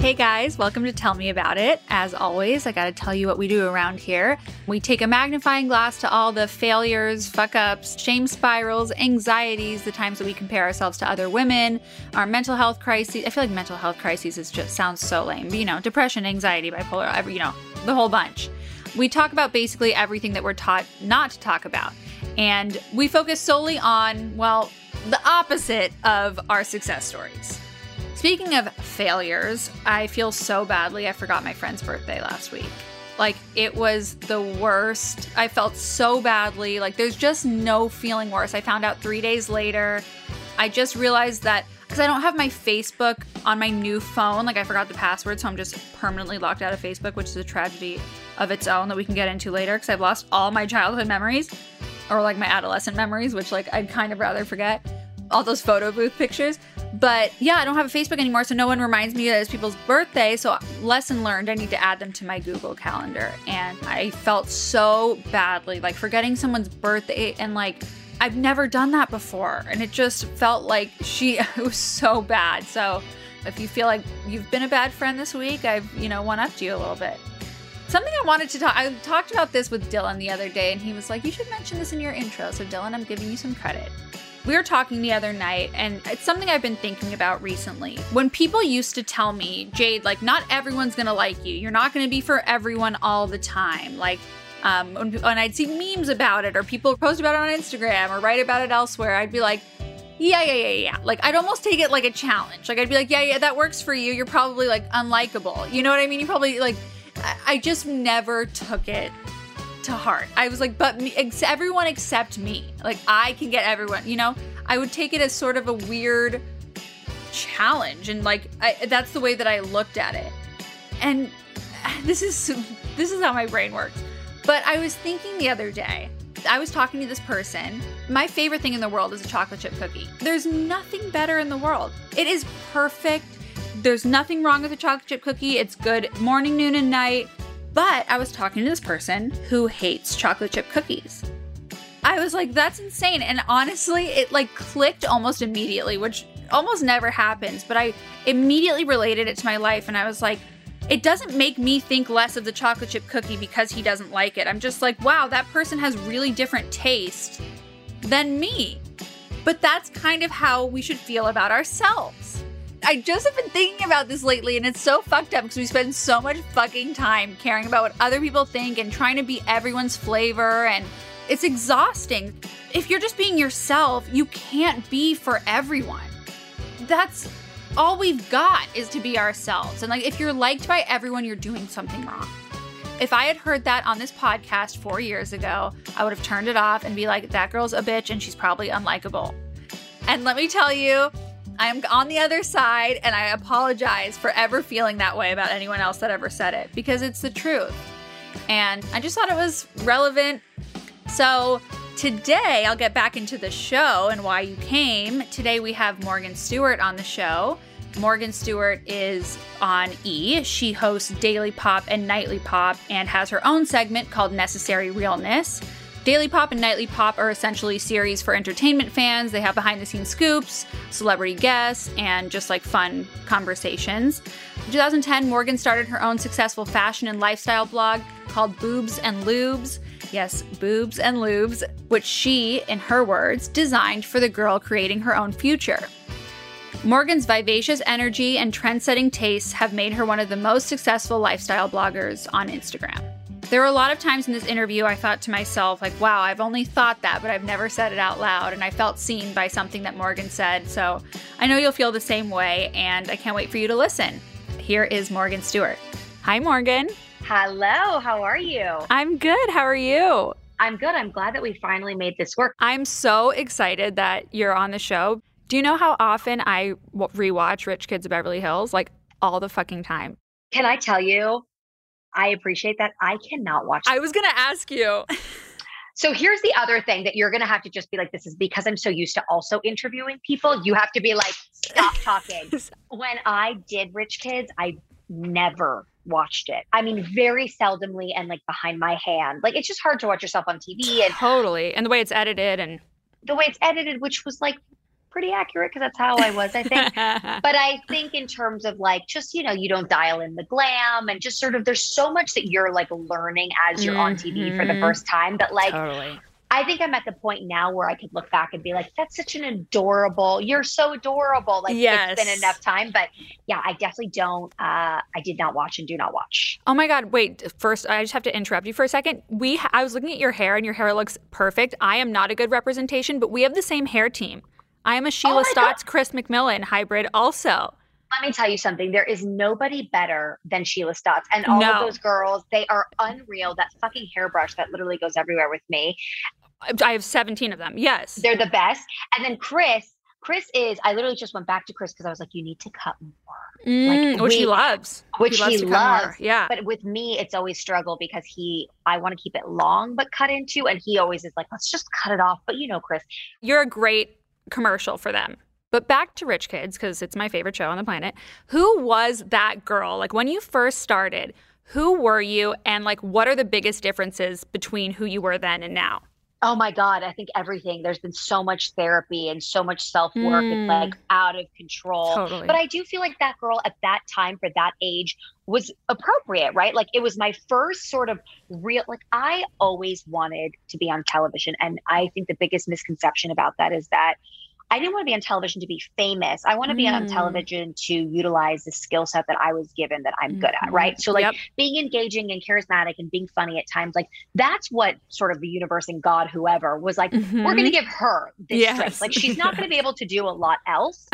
Hey guys, welcome to Tell Me About It. As always, I gotta tell you what we do around here. We take a magnifying glass to all the failures, fuck ups, shame spirals, anxieties, the times that we compare ourselves to other women, our mental health crises. I feel like mental health crises is just sounds so lame, but you know, depression, anxiety, bipolar, you know, the whole bunch. We talk about basically everything that we're taught not to talk about. And we focus solely on, well, the opposite of our success stories. Speaking of failures, I feel so badly. I forgot my friend's birthday last week. Like, it was the worst. I felt so badly. Like, there's just no feeling worse. I found out three days later. I just realized that because I don't have my Facebook on my new phone, like, I forgot the password, so I'm just permanently locked out of Facebook, which is a tragedy of its own that we can get into later because I've lost all my childhood memories or like my adolescent memories, which, like, I'd kind of rather forget all those photo booth pictures. But yeah, I don't have a Facebook anymore, so no one reminds me that it's people's birthday. So, lesson learned, I need to add them to my Google Calendar. And I felt so badly, like forgetting someone's birthday and like, I've never done that before. And it just felt like she, was so bad. So, if you feel like you've been a bad friend this week, I've, you know, one upped you a little bit. Something I wanted to talk, I talked about this with Dylan the other day, and he was like, You should mention this in your intro. So, Dylan, I'm giving you some credit. We were talking the other night, and it's something I've been thinking about recently. When people used to tell me, Jade, like, not everyone's gonna like you, you're not gonna be for everyone all the time. Like, um, when, when I'd see memes about it, or people post about it on Instagram, or write about it elsewhere, I'd be like, yeah, yeah, yeah, yeah. Like, I'd almost take it like a challenge. Like, I'd be like, yeah, yeah, that works for you. You're probably like unlikable. You know what I mean? You probably like, I just never took it to heart. I was like, but me, ex- everyone except me. Like, I can get everyone, you know? I would take it as sort of a weird challenge. And like, I, that's the way that I looked at it. And this is, this is how my brain works. But I was thinking the other day, I was talking to this person. My favorite thing in the world is a chocolate chip cookie. There's nothing better in the world. It is perfect. There's nothing wrong with a chocolate chip cookie. It's good morning, noon, and night. But I was talking to this person who hates chocolate chip cookies. I was like, that's insane. And honestly, it like clicked almost immediately, which almost never happens. But I immediately related it to my life. And I was like, it doesn't make me think less of the chocolate chip cookie because he doesn't like it. I'm just like, wow, that person has really different taste than me. But that's kind of how we should feel about ourselves. I just have been thinking about this lately, and it's so fucked up because we spend so much fucking time caring about what other people think and trying to be everyone's flavor, and it's exhausting. If you're just being yourself, you can't be for everyone. That's all we've got is to be ourselves. And like, if you're liked by everyone, you're doing something wrong. If I had heard that on this podcast four years ago, I would have turned it off and be like, that girl's a bitch and she's probably unlikable. And let me tell you, I'm on the other side and I apologize for ever feeling that way about anyone else that ever said it because it's the truth. And I just thought it was relevant. So today I'll get back into the show and why you came. Today we have Morgan Stewart on the show. Morgan Stewart is on E. She hosts Daily Pop and Nightly Pop and has her own segment called Necessary Realness. Daily Pop and Nightly Pop are essentially series for entertainment fans. They have behind the scenes scoops, celebrity guests, and just like fun conversations. In 2010, Morgan started her own successful fashion and lifestyle blog called Boobs and Loubs. Yes, Boobs and Loubs, which she, in her words, designed for the girl creating her own future. Morgan's vivacious energy and trend setting tastes have made her one of the most successful lifestyle bloggers on Instagram. There were a lot of times in this interview I thought to myself, like, wow, I've only thought that, but I've never said it out loud. And I felt seen by something that Morgan said. So I know you'll feel the same way, and I can't wait for you to listen. Here is Morgan Stewart. Hi, Morgan. Hello, how are you? I'm good. How are you? I'm good. I'm glad that we finally made this work. I'm so excited that you're on the show. Do you know how often I rewatch Rich Kids of Beverly Hills? Like all the fucking time. Can I tell you? I appreciate that. I cannot watch. I was going to ask you. so here's the other thing that you're going to have to just be like, this is because I'm so used to also interviewing people. You have to be like, stop talking. when I did Rich Kids, I never watched it. I mean, very seldomly and like behind my hand. Like it's just hard to watch yourself on TV and totally. And the way it's edited and the way it's edited, which was like pretty accurate because that's how I was, I think. but I think in terms of like just, you know, you don't dial in the glam and just sort of there's so much that you're like learning as you're mm-hmm. on TV for the mm-hmm. first time that like totally. I think I'm at the point now where I could look back and be like, that's such an adorable, you're so adorable. Like yes. it's been enough time. But yeah, I definitely don't uh I did not watch and do not watch. Oh my God. Wait, first I just have to interrupt you for a second. We I was looking at your hair and your hair looks perfect. I am not a good representation, but we have the same hair team. I am a Sheila oh Stotts, God. Chris McMillan hybrid also. Let me tell you something. There is nobody better than Sheila Stotts. And all no. of those girls, they are unreal. That fucking hairbrush that literally goes everywhere with me. I have 17 of them. Yes. They're the best. And then Chris, Chris is, I literally just went back to Chris because I was like, you need to cut more. Mm, like, which we, he loves. Which he loves. He loves. Yeah. But with me, it's always struggle because he, I want to keep it long but cut into. And he always is like, let's just cut it off. But you know, Chris. You're a great commercial for them. But back to Rich Kids, because it's my favorite show on the planet. Who was that girl? Like when you first started, who were you? And like, what are the biggest differences between who you were then and now? Oh my God, I think everything. There's been so much therapy and so much self work. Mm. It's like out of control. Totally. But I do feel like that girl at that time for that age was appropriate, right? Like it was my first sort of real, like I always wanted to be on television. And I think the biggest misconception about that is that I didn't want to be on television to be famous. I want to be mm. on television to utilize the skill set that I was given that I'm mm-hmm. good at, right? So like yep. being engaging and charismatic and being funny at times, like that's what sort of the universe and God, whoever, was like, mm-hmm. we're gonna give her this yes. strength. Like she's not gonna be able to do a lot else.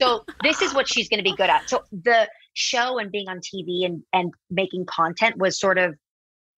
So this is what she's gonna be good at. So the show and being on TV and and making content was sort of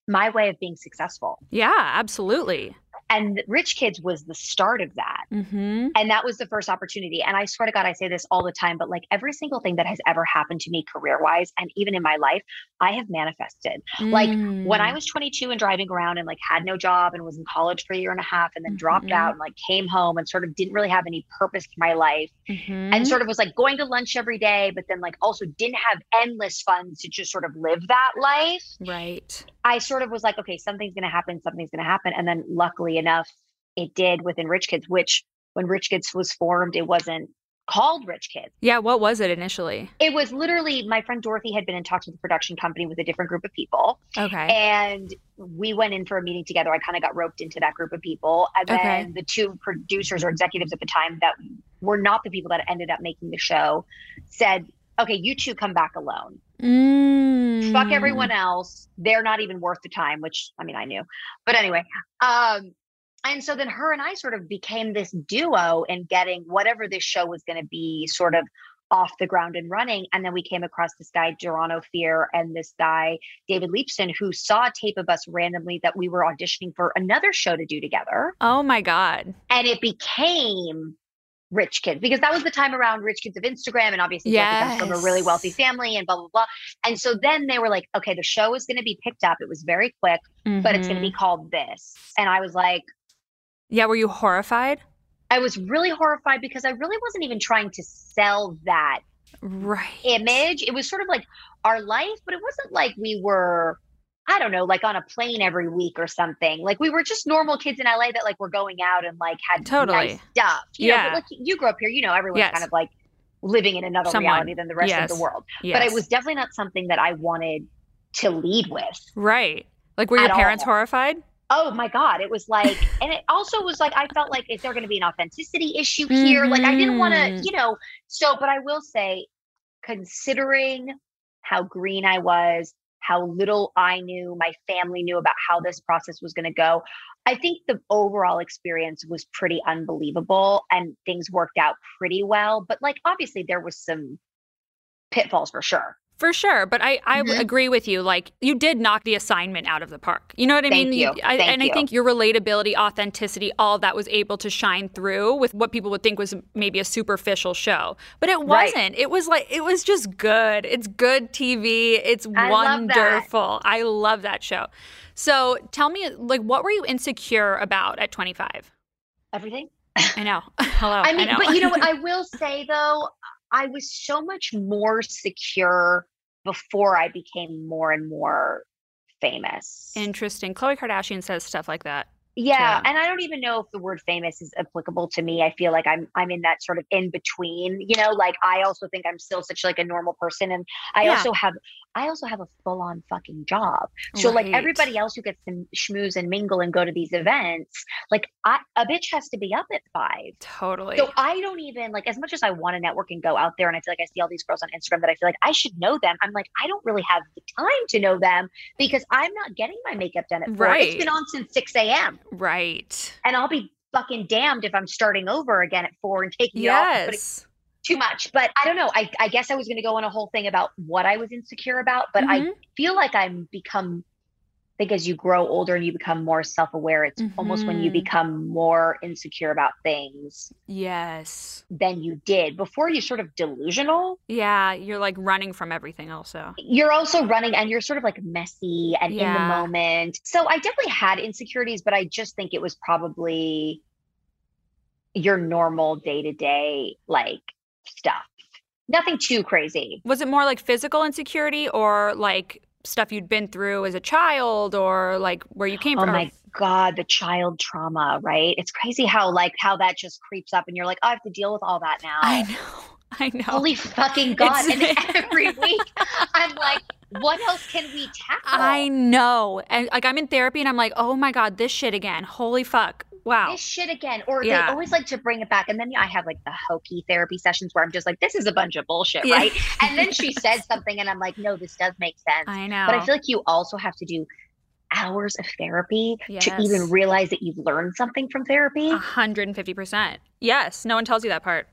my way of being successful. Yeah, absolutely. And Rich Kids was the start of that. Mm-hmm. And that was the first opportunity. And I swear to God, I say this all the time, but like every single thing that has ever happened to me career wise and even in my life, I have manifested. Mm. Like when I mm. was 22 and driving around and like had no job and was in college for a year and a half and then mm-hmm. dropped out and like came home and sort of didn't really have any purpose to my life mm-hmm. and sort of was like going to lunch every day, but then like also didn't have endless funds to just sort of live that life. Right. I sort of was like, okay, something's going to happen, something's going to happen. And then luckily enough, it did within Rich Kids, which when Rich Kids was formed, it wasn't called Rich Kids. Yeah, what was it initially? It was literally my friend Dorothy had been in talks with the production company with a different group of people. Okay. And we went in for a meeting together. I kind of got roped into that group of people. And okay. then the two producers or executives at the time that were not the people that ended up making the show said, okay, you two come back alone. Mm. Fuck everyone else. They're not even worth the time, which I mean, I knew. But anyway, um, and so then her and I sort of became this duo in getting whatever this show was going to be sort of off the ground and running. And then we came across this guy, Geronimo Fear, and this guy, David Leapson, who saw a tape of us randomly that we were auditioning for another show to do together. Oh my God. And it became rich kids because that was the time around rich kids of Instagram and obviously yes. from a really wealthy family and blah blah blah. And so then they were like, okay, the show is going to be picked up. It was very quick, mm-hmm. but it's going to be mm-hmm. called this. And I was like, yeah, were you horrified? I was really horrified because I really wasn't even trying to sell that right image. It was sort of like our life, but it wasn't like we were I don't know, like on a plane every week or something. Like we were just normal kids in LA that like were going out and like had totally nice stuff. You yeah. Know, like you grew up here, you know, everyone's yes. kind of like living in another Someone. reality than the rest yes. of the world. Yes. But it was definitely not something that I wanted to lead with. Right. Like were your parents all. horrified? Oh my God. It was like, and it also was like, I felt like, is there going to be an authenticity issue here? Mm-hmm. Like, I didn't want to, mm-hmm. you know, so, but I will say, considering how green I was, how little I knew, my family knew about how this process was going to go. I think the overall experience was pretty unbelievable and things worked out pretty well. But like, obviously, there was some pitfalls for sure. For sure, but I, I mm-hmm. agree with you. Like you did knock the assignment out of the park. You know what I Thank mean? You. I, Thank and you. I think your relatability, authenticity, all that was able to shine through with what people would think was maybe a superficial show. But it wasn't. Right. It was like it was just good. It's good TV. It's I wonderful. Love I love that show. So tell me, like, what were you insecure about at 25? Everything. I know. Hello. I mean, I but you know what? I will say though, I was so much more secure before I became more and more famous. Interesting. Khloe Kardashian says stuff like that. Yeah, and I don't even know if the word famous is applicable to me. I feel like I'm I'm in that sort of in between, you know, like I also think I'm still such like a normal person and I yeah. also have I also have a full on fucking job. So right. like everybody else who gets to schmooze and mingle and go to these events, like I, a bitch has to be up at five. Totally. So I don't even like as much as I want to network and go out there and I feel like I see all these girls on Instagram that I feel like I should know them. I'm like, I don't really have the time to know them because I'm not getting my makeup done at four. Right. It's been on since 6 a.m. Right. And I'll be fucking damned if I'm starting over again at four and taking yes. it off too much. But I don't know. I, I guess I was going to go on a whole thing about what I was insecure about, but mm-hmm. I feel like I'm become. I think as you grow older and you become more self aware, it's mm-hmm. almost when you mm-hmm. become more insecure about things. Yes. Than you did before. you're sort of delusional. Yeah, you're like running from everything. Also, you're also running, and you're sort of like messy and yeah. in the moment. So I definitely had insecurities, but I just think it was probably your normal day to day like stuff. Nothing too crazy. Was it more like physical insecurity or like stuff you'd been through as a child or like where you came oh from? Oh my god, the child trauma, right? It's crazy how like how that just creeps up and you're like, oh, I have to deal with all that now. I know. I know. Holy fucking god. and every week I'm like what else can we tackle? I know. And like I'm in therapy and I'm like, "Oh my god, this shit again. Holy fuck." Wow this shit again or yeah. they always like to bring it back and then i have like the hokey therapy sessions where i'm just like this is a bunch of bullshit yeah. right and then she says something and i'm like no this does make sense i know but i feel like you also have to do hours of therapy yes. to even realize that you've learned something from therapy 150% yes no one tells you that part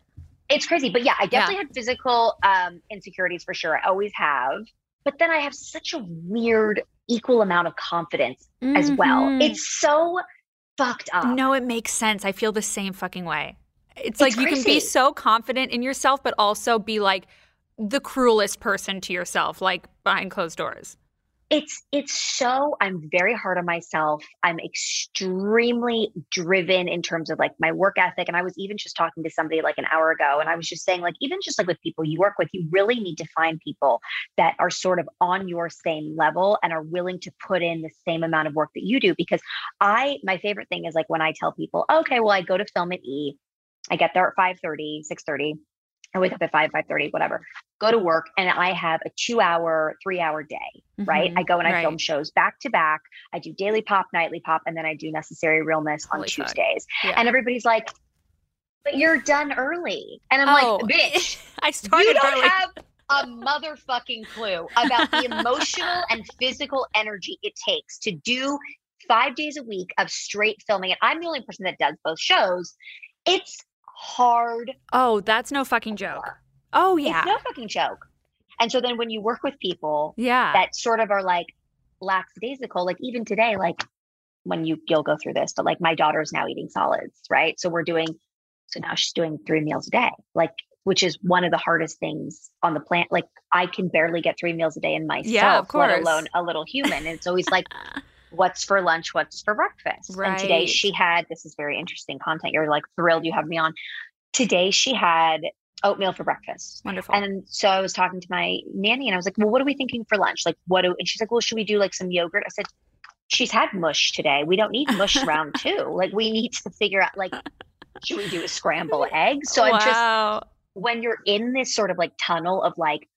it's crazy but yeah i definitely yeah. had physical um, insecurities for sure i always have but then i have such a weird equal amount of confidence mm-hmm. as well mm-hmm. it's so fucked up. No, it makes sense. I feel the same fucking way. It's, it's like crazy. you can be so confident in yourself, but also be like the cruelest person to yourself, like behind closed doors it's it's so i'm very hard on myself. I'm extremely driven in terms of like my work ethic and i was even just talking to somebody like an hour ago and i was just saying like even just like with people you work with you really need to find people that are sort of on your same level and are willing to put in the same amount of work that you do because i my favorite thing is like when i tell people okay well i go to film at e i get there at 5 30 6 30 I wake up at 5, 5 30, whatever, go to work, and I have a two hour, three hour day, mm-hmm. right? I go and I right. film shows back to back. I do daily pop, nightly pop, and then I do necessary realness Holy on Tuesdays. Yeah. And everybody's like, but you're done early. And I'm oh, like, bitch, I started you don't early. have a motherfucking clue about the emotional and physical energy it takes to do five days a week of straight filming. And I'm the only person that does both shows. It's hard. Oh, that's no fucking joke. Oh yeah. It's no fucking joke. And so then when you work with people yeah. that sort of are like lackadaisical, like even today, like when you you'll go through this, but like my daughter's now eating solids, right? So we're doing so now she's doing three meals a day, like which is one of the hardest things on the planet. Like I can barely get three meals a day in myself, yeah, let alone a little human. And it's always like what's for lunch, what's for breakfast. Right. And today she had this is very interesting content. You're like thrilled you have me on. Today she had oatmeal for breakfast. Wonderful. And so I was talking to my nanny and I was like, Well, what are we thinking for lunch? Like what do and she's like, Well, should we do like some yogurt? I said, She's had mush today. We don't need mush round two. Like we need to figure out like should we do a scramble egg? So wow. I'm just when you're in this sort of like tunnel of like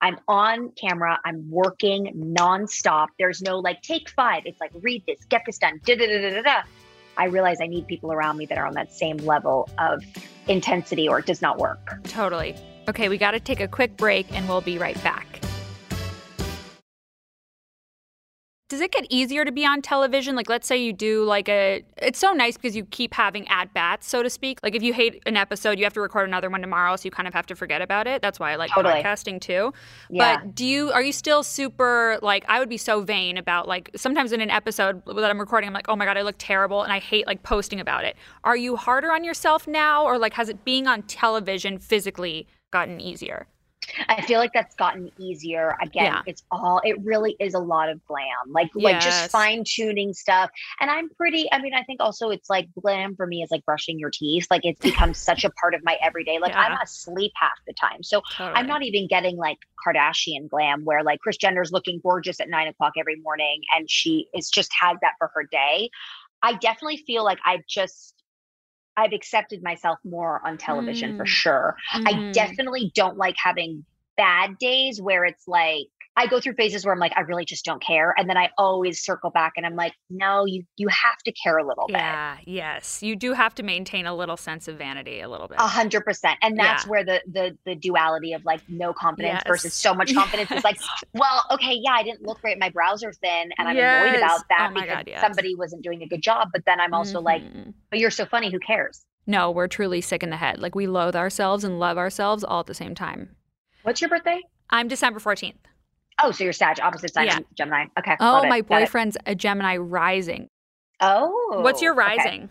I'm on camera. I'm working nonstop. There's no like, take five. It's like, read this, get this done. Da, da, da, da, da. I realize I need people around me that are on that same level of intensity or it does not work. Totally. Okay, we got to take a quick break and we'll be right back. Does it get easier to be on television? Like, let's say you do like a, it's so nice because you keep having at bats, so to speak. Like, if you hate an episode, you have to record another one tomorrow, so you kind of have to forget about it. That's why I like totally. podcasting too. Yeah. But do you, are you still super, like, I would be so vain about, like, sometimes in an episode that I'm recording, I'm like, oh my God, I look terrible. And I hate, like, posting about it. Are you harder on yourself now, or, like, has it being on television physically gotten easier? I feel like that's gotten easier. Again, yeah. it's all it really is a lot of glam. Like yes. like just fine tuning stuff. And I'm pretty I mean, I think also it's like glam for me is like brushing your teeth. Like it's become such a part of my everyday. Like yeah. I'm asleep half the time. So totally. I'm not even getting like Kardashian glam where like Kris Jenner's looking gorgeous at nine o'clock every morning and she is just has that for her day. I definitely feel like I've just I've accepted myself more on television mm. for sure. Mm. I mm-hmm. definitely don't like having bad days where it's like I go through phases where I'm like, I really just don't care. And then I always circle back and I'm like, no, you you have to care a little bit. Yeah, yes. You do have to maintain a little sense of vanity a little bit. A hundred percent. And that's yeah. where the the the duality of like no confidence yes. versus so much confidence yes. is like, well, okay, yeah, I didn't look great, my brows are thin, and I'm yes. annoyed about that oh because God, somebody wasn't doing a good job. But then I'm also mm-hmm. like, but you're so funny, who cares? No, we're truly sick in the head. Like we loathe ourselves and love ourselves all at the same time. What's your birthday? I'm December 14th. Oh, so you're Sag, opposite sign, yeah. Gemini. Okay. Oh, my boyfriend's a Gemini rising. Oh. What's your rising? Okay.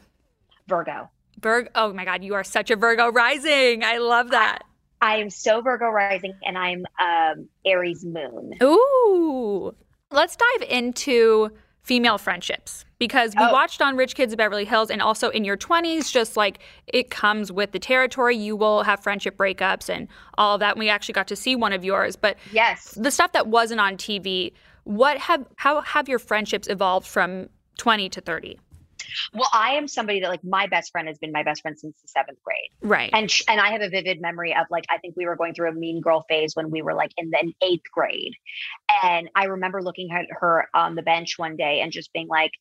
Virgo. Virgo. Oh my God, you are such a Virgo rising. I love that. I, I am so Virgo rising, and I'm um, Aries moon. Ooh. Let's dive into female friendships because we oh. watched on Rich Kids of Beverly Hills and also in your 20s, just like it comes with the territory. You will have friendship breakups and all of that. And we actually got to see one of yours. But yes, the stuff that wasn't on TV, what have how have your friendships evolved from 20 to 30? Well, I am somebody that like my best friend has been my best friend since the seventh grade. Right. And sh- and I have a vivid memory of like I think we were going through a mean girl phase when we were like in the eighth grade, and I remember looking at her on the bench one day and just being like.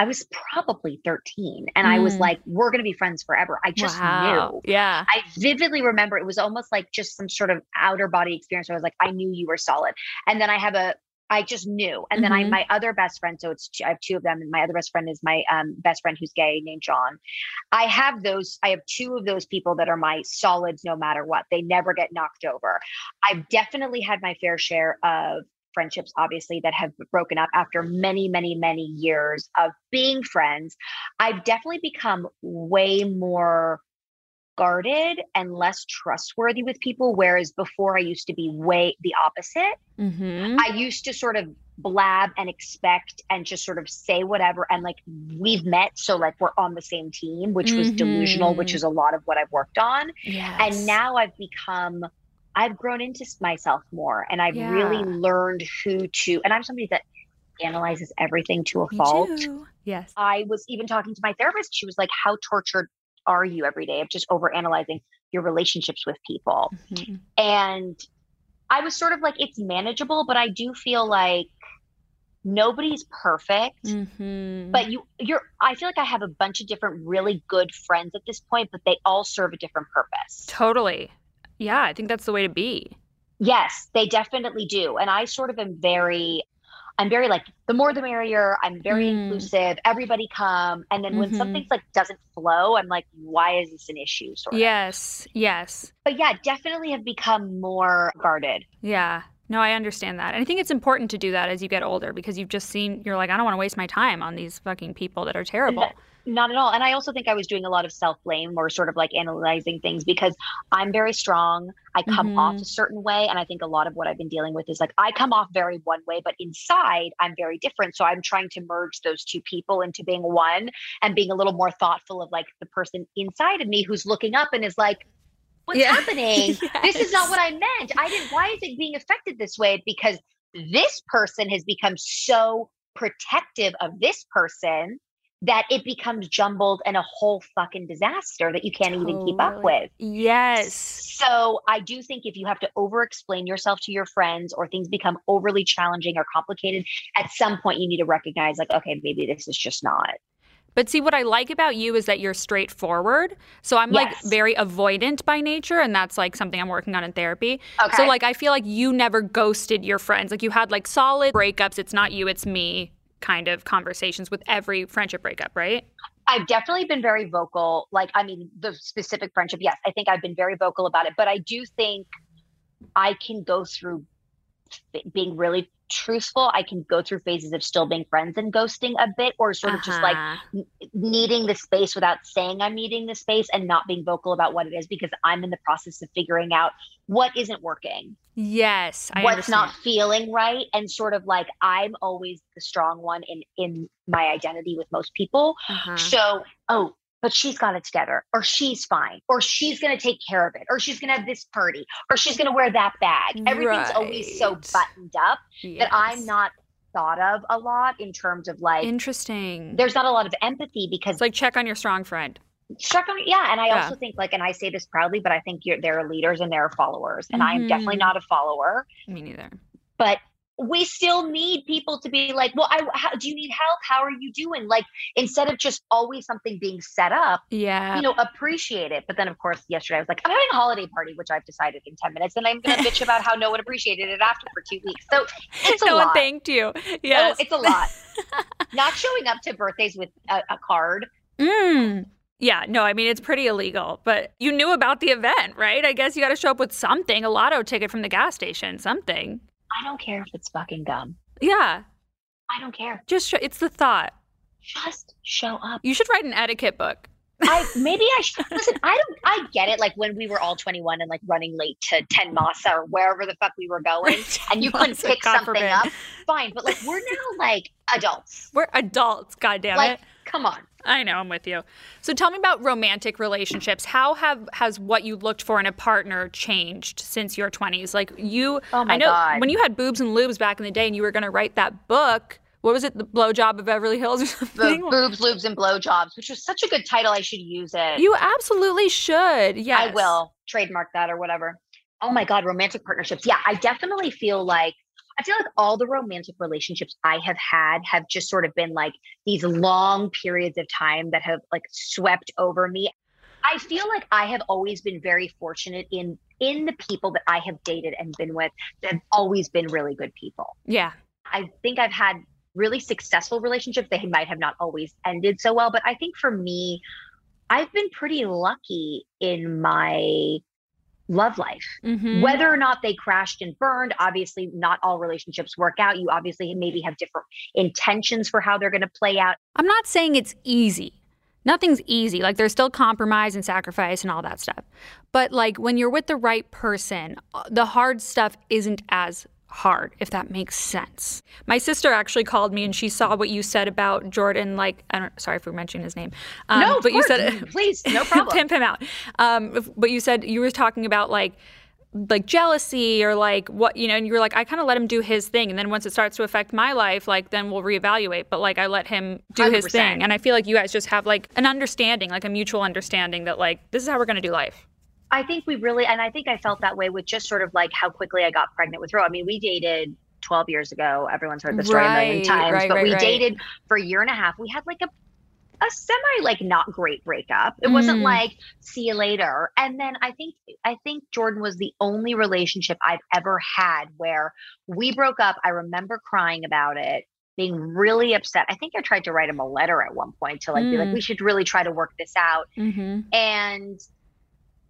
I was probably 13 and mm. I was mm. like, we're going to be friends forever. I just wow. knew. Yeah. I vividly remember it was almost like just some sort of outer body experience. I was like, I knew you were solid. And then I have a, I just knew. And then mm-hmm. I, my other best friend, so it's two, I have two of them, and my other best friend is my um, best friend who's gay named John. I have those. I have two of those people that are my solids, no matter what. They never get knocked over. I've definitely had my fair share of friendships, obviously, that have broken up after many, many, many years of being friends. I've definitely become way more guarded and less trustworthy with people. Whereas before, I used to be way the opposite. Mm-hmm. I used to sort of blab and expect and just sort of say whatever. And like, we've met. So, like, we're on the same team, which mm-hmm. was delusional, which mm-hmm. is a lot of what I've worked on. Yes. And now I've become. I've grown into myself more and I've yeah. really learned who to, and I'm somebody that analyzes everything to a Me fault. Too. Yes. I was even talking to my therapist. She was like, How tortured are you every day of just over analyzing your relationships with people. Mm-hmm. And I was sort of like, it's manageable, but I do feel like nobody's perfect. Mm-hmm. But you, you're, I feel like I have a bunch of different really good friends at this point, but they all serve a different purpose. Totally. Yeah, I think that's the way to be. Yes, they definitely do. And I sort of am very I'm very like the more the merrier. I'm very mm. inclusive. Everybody come. And then when mm-hmm. something's like doesn't flow, I'm like, why is this an issue? Sort of. Yes. Yes. But yeah, definitely have become more guarded. Yeah. No, I understand that. And I think it's important to do that as you get older because you've just seen, you're like, I don't want to waste my time on these fucking people that are terrible. Not at all. And I also think I was doing a lot of self blame or sort of like analyzing things because I'm very strong. I come mm-hmm. off a certain way. And I think a lot of what I've been dealing with is like I come off very one way, but inside I'm very different. So I'm trying to merge those two people into being one and being a little more thoughtful of like the person inside of me who's looking up and is like, What's yeah. happening? yes. This is not what I meant. I didn't, why is it being affected this way? Because this person has become so protective of this person that it becomes jumbled and a whole fucking disaster that you can't totally. even keep up with. Yes. So I do think if you have to over explain yourself to your friends or things become overly challenging or complicated, at some point you need to recognize, like, okay, maybe this is just not. But see, what I like about you is that you're straightforward. So I'm yes. like very avoidant by nature, and that's like something I'm working on in therapy. Okay. So like I feel like you never ghosted your friends. Like you had like solid breakups. It's not you, it's me kind of conversations with every friendship breakup, right? I've definitely been very vocal. Like, I mean, the specific friendship, yes, I think I've been very vocal about it. But I do think I can go through being really truthful, I can go through phases of still being friends and ghosting a bit, or sort of uh-huh. just like uh-huh. needing the space without saying I'm needing the space and not being vocal about what it is because I'm in the process of figuring out what isn't working. Yes. I what's understand. not feeling right. And sort of like I'm always the strong one in in my identity with most people. Uh-huh. So, oh, but she's got it together, or she's fine, or she's going to take care of it, or she's going to have this party, or she's going to wear that bag. Everything's right. always so buttoned up yes. that I'm not thought of a lot in terms of like interesting. There's not a lot of empathy because it's like check on your strong friend. Check on yeah, and I yeah. also think like, and I say this proudly, but I think you're there are leaders and there are followers, and mm-hmm. I am definitely mm-hmm. not a follower. Me neither. But we still need people to be like, well, I how, do you need help? How are you doing? Like instead of just always something being set up, yeah, you know, appreciate it. But then of course, yesterday I was like, I'm having a holiday party, which I've decided in ten minutes, and I'm gonna bitch about how no one appreciated it after for two weeks. So it's a no lot. one thanked you. Yeah, no, it's a lot. Not showing up to birthdays with a, a card. Mm. Yeah, no, I mean, it's pretty illegal, but you knew about the event, right? I guess you got to show up with something, a lotto ticket from the gas station, something. I don't care if it's fucking gum. Yeah. I don't care. Just show, it's the thought. Just show up. You should write an etiquette book. I maybe I should listen. I don't. I get it. Like when we were all 21 and like running late to Tenmasa or wherever the fuck we were going, and you couldn't pick God something forbid. up. Fine, but like we're now like adults. We're adults. God damn like, it. Come on. I know, I'm with you. So tell me about romantic relationships. How have has what you looked for in a partner changed since your 20s? Like you oh I know God. when you had boobs and loubs back in the day and you were going to write that book, what was it? The blowjob of Beverly Hills or something? The boobs, loubs, and blowjobs, which was such a good title. I should use it. You absolutely should. Yeah, I will trademark that or whatever. Oh my God, romantic partnerships. Yeah, I definitely feel like I feel like all the romantic relationships I have had have just sort of been like these long periods of time that have like swept over me. I feel like I have always been very fortunate in in the people that I have dated and been with that have always been really good people. Yeah. I think I've had really successful relationships. They might have not always ended so well, but I think for me, I've been pretty lucky in my love life. Mm-hmm. Whether or not they crashed and burned, obviously, not all relationships work out. You obviously maybe have different intentions for how they're going to play out. I'm not saying it's easy. Nothing's easy. Like there's still compromise and sacrifice and all that stuff. But like when you're with the right person, uh, the hard stuff isn't as hard, if that makes sense. My sister actually called me and she saw what you said about Jordan. Like, I don't, sorry for mentioning his name. Um, no, but course. you said, please, no problem. pimp him out. Um, but you said you were talking about like, like jealousy or like what you know and you were like i kind of let him do his thing and then once it starts to affect my life like then we'll reevaluate but like i let him do 100%. his thing and i feel like you guys just have like an understanding like a mutual understanding that like this is how we're going to do life I think we really, and I think I felt that way with just sort of like how quickly I got pregnant with Ro. I mean, we dated 12 years ago. Everyone's heard the story right, a million times, right, but right, we dated for a year and a half. We had like a a semi like not great breakup. It mm. wasn't like see you later. And then I think I think Jordan was the only relationship I've ever had where we broke up. I remember crying about it, being really upset. I think I tried to write him a letter at one point to like mm. be like, mm. we should really try to work this out. Mm-hmm. And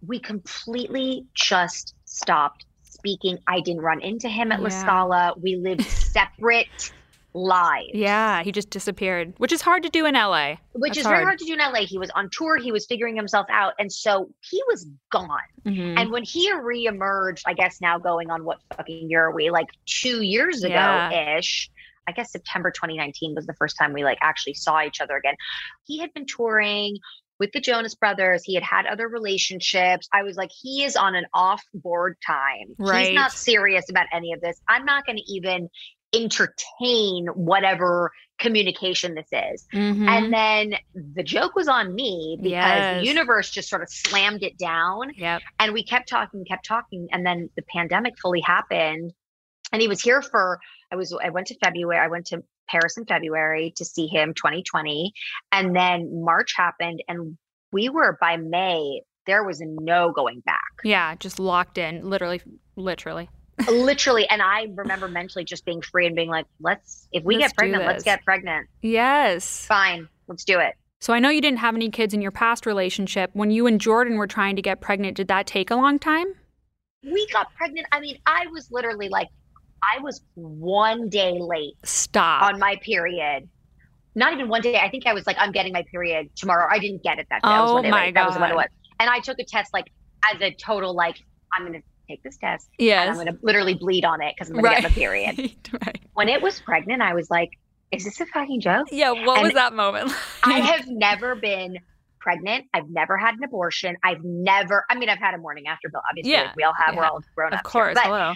we completely just stopped speaking. I didn't run into him at yeah. La Scala. We lived separate lives. Yeah, he just disappeared, which is hard to do in LA. Which That's is hard. very hard to do in LA. He was on tour, he was figuring himself out, and so he was gone. Mm-hmm. And when he reemerged, I guess now going on what fucking year are we? Like two years ago ish. Yeah. I guess September 2019 was the first time we like actually saw each other again. He had been touring with the Jonas Brothers. He had had other relationships. I was like, he is on an off board time. Right. He's not serious about any of this. I'm not going to even entertain whatever communication this is. Mm-hmm. And then the joke was on me because yes. the universe just sort of slammed it down. Yep. And we kept talking, kept talking. And then the pandemic fully happened. And he was here for, I was, I went to February, I went to Paris in February to see him 2020. And then March happened and we were by May, there was no going back. Yeah, just locked in, literally, literally. literally. And I remember mentally just being free and being like, let's, if we let's get pregnant, let's get pregnant. Yes. Fine, let's do it. So I know you didn't have any kids in your past relationship. When you and Jordan were trying to get pregnant, did that take a long time? We got pregnant. I mean, I was literally like I was one day late. Stop. On my period. Not even one day. I think I was like, I'm getting my period tomorrow. I didn't get it that day. Oh my late. God. That was what it was. And I took a test like as a total, like, I'm going to take this test. Yes. I'm going to literally bleed on it because I'm going right. to get my period. right. When it was pregnant, I was like, is this a fucking joke? Yeah. What and was that moment? I have never been pregnant. I've never had an abortion. I've never, I mean, I've had a morning after pill. Obviously, yeah. like we all have. Yeah. We're all grown up. Of course. Here, Hello.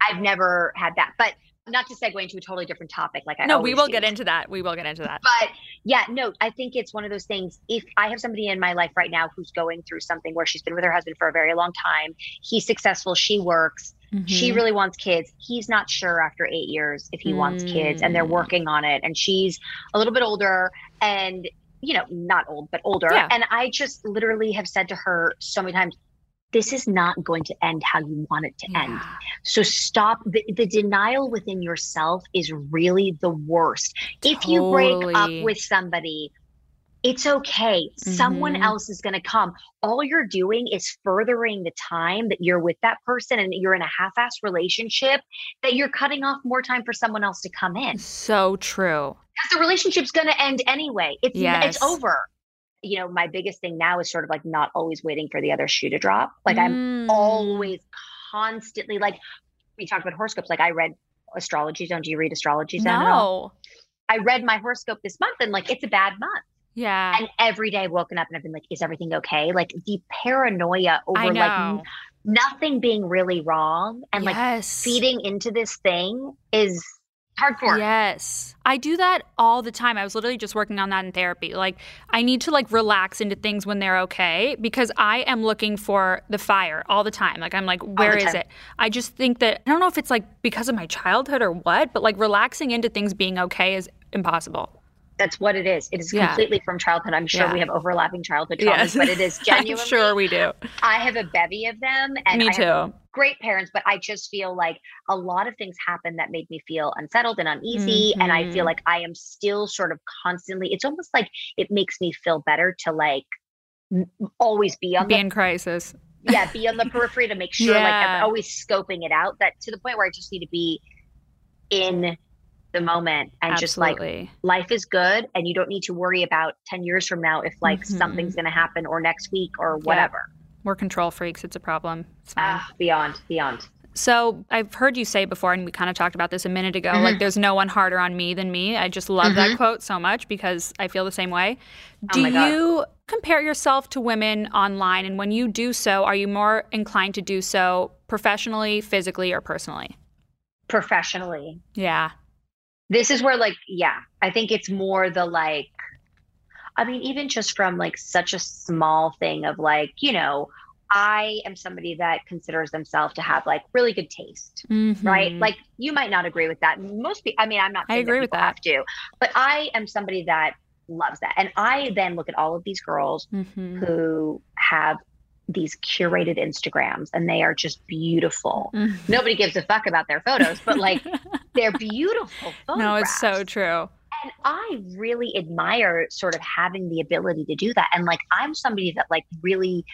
I've never had that. But not to segue into a totally different topic like I No, we will do. get into that. We will get into that. But yeah, no, I think it's one of those things. If I have somebody in my life right now who's going through something where she's been with her husband for a very long time, he's successful, she works, mm-hmm. she really wants kids. He's not sure after eight years if he mm. wants kids, and they're mm. working on it. And she's a little bit older and you know, not old, but older. Yeah. And I just literally have said to her so many times, this is not going to end how you want it to yeah. end. So stop. The, the, denial within yourself is really the worst. Totally. If you break up with somebody, it's okay. Mm-hmm. Someone else is going to come. All you're doing is furthering the time that you're with that person and you're in a half ass relationship, that you're cutting off more time for someone else to come in. So true. Because the relationship's going to end anyway. It's, yes. it's over you know, my biggest thing now is sort of like not always waiting for the other shoe to drop. Like mm. I'm always constantly like we talked about horoscopes. Like I read astrology zone. Do you read astrology zone? No. I read my horoscope this month and like it's a bad month. Yeah. And every day I've woken up and I've been like, is everything okay? Like the paranoia over like nothing being really wrong and yes. like feeding into this thing is hardcore. Yes. I do that all the time. I was literally just working on that in therapy. Like I need to like relax into things when they're okay because I am looking for the fire all the time. Like I'm like where is it? I just think that I don't know if it's like because of my childhood or what, but like relaxing into things being okay is impossible. That's what it is. It is completely from childhood. I'm sure yeah. we have overlapping childhood traumas, yes. but it is genuinely. I'm sure we do. I have a bevy of them, and me I too. great parents, but I just feel like a lot of things happen that made me feel unsettled and uneasy, mm-hmm. and I feel mm-hmm. like I am still sort of constantly. It's almost like it makes me feel better to like always be on be the, in crisis. Yeah, be on the periphery to make sure yeah. like I'm always scoping it out. That to the point where I just need to be in the moment and Absolutely. just like life is good and you don't need to worry about 10 years from now if like mm-hmm. something's going to happen or next week or whatever. Yeah. We're control freaks. It's a problem. It's uh, beyond, beyond. So I've heard you say before, and we kind of talked about this a minute ago. Mm-hmm. Like, there's no one harder on me than me. I just love mm-hmm. that quote so much because I feel the same way. Oh do you compare yourself to women online, and when you do so, are you more inclined to do so professionally, physically, or personally? Professionally. Yeah this is where like yeah i think it's more the like i mean even just from like such a small thing of like you know i am somebody that considers themselves to have like really good taste mm-hmm. right like you might not agree with that most people i mean i'm not i agree that with that have to but i am somebody that loves that and i then look at all of these girls mm-hmm. who have these curated Instagrams and they are just beautiful. Mm-hmm. Nobody gives a fuck about their photos, but like they're beautiful. No, it's so true. And I really admire sort of having the ability to do that. And like I'm somebody that like really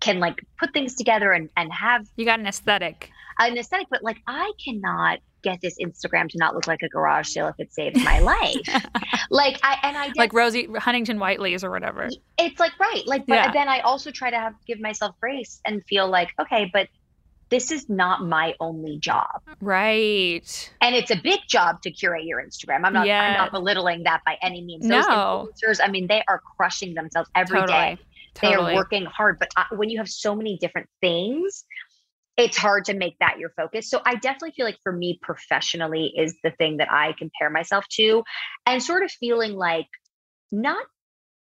can like put things together and, and have you got an aesthetic. An aesthetic, but like I cannot get this Instagram to not look like a garage sale if it saves my life. like I and I did, like Rosie Huntington Whiteley's or whatever. It's like right, like but yeah. then I also try to have give myself grace and feel like okay, but this is not my only job. Right. And it's a big job to curate your Instagram. I'm not yeah. I'm not belittling that by any means. Those no. influencers, I mean, they are crushing themselves every totally. day. Totally. They are working hard, but uh, when you have so many different things, it's hard to make that your focus. So I definitely feel like for me professionally is the thing that I compare myself to and sort of feeling like not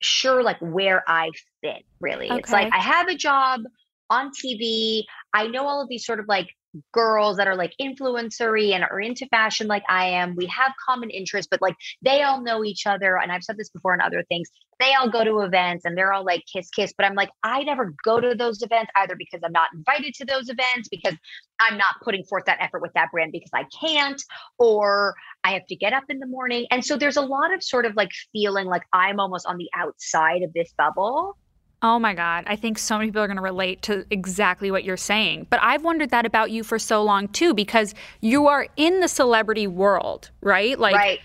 sure like where I fit really. Okay. It's like I have a job on TV. I know all of these sort of like girls that are like influencery and are into fashion like I am. We have common interests, but like they all know each other. And I've said this before in other things. They all go to events and they're all like kiss kiss. But I'm like, I never go to those events either because I'm not invited to those events, because I'm not putting forth that effort with that brand because I can't, or I have to get up in the morning. And so there's a lot of sort of like feeling like I'm almost on the outside of this bubble Oh my God. I think so many people are going to relate to exactly what you're saying. But I've wondered that about you for so long too, because you are in the celebrity world, right? Like, right.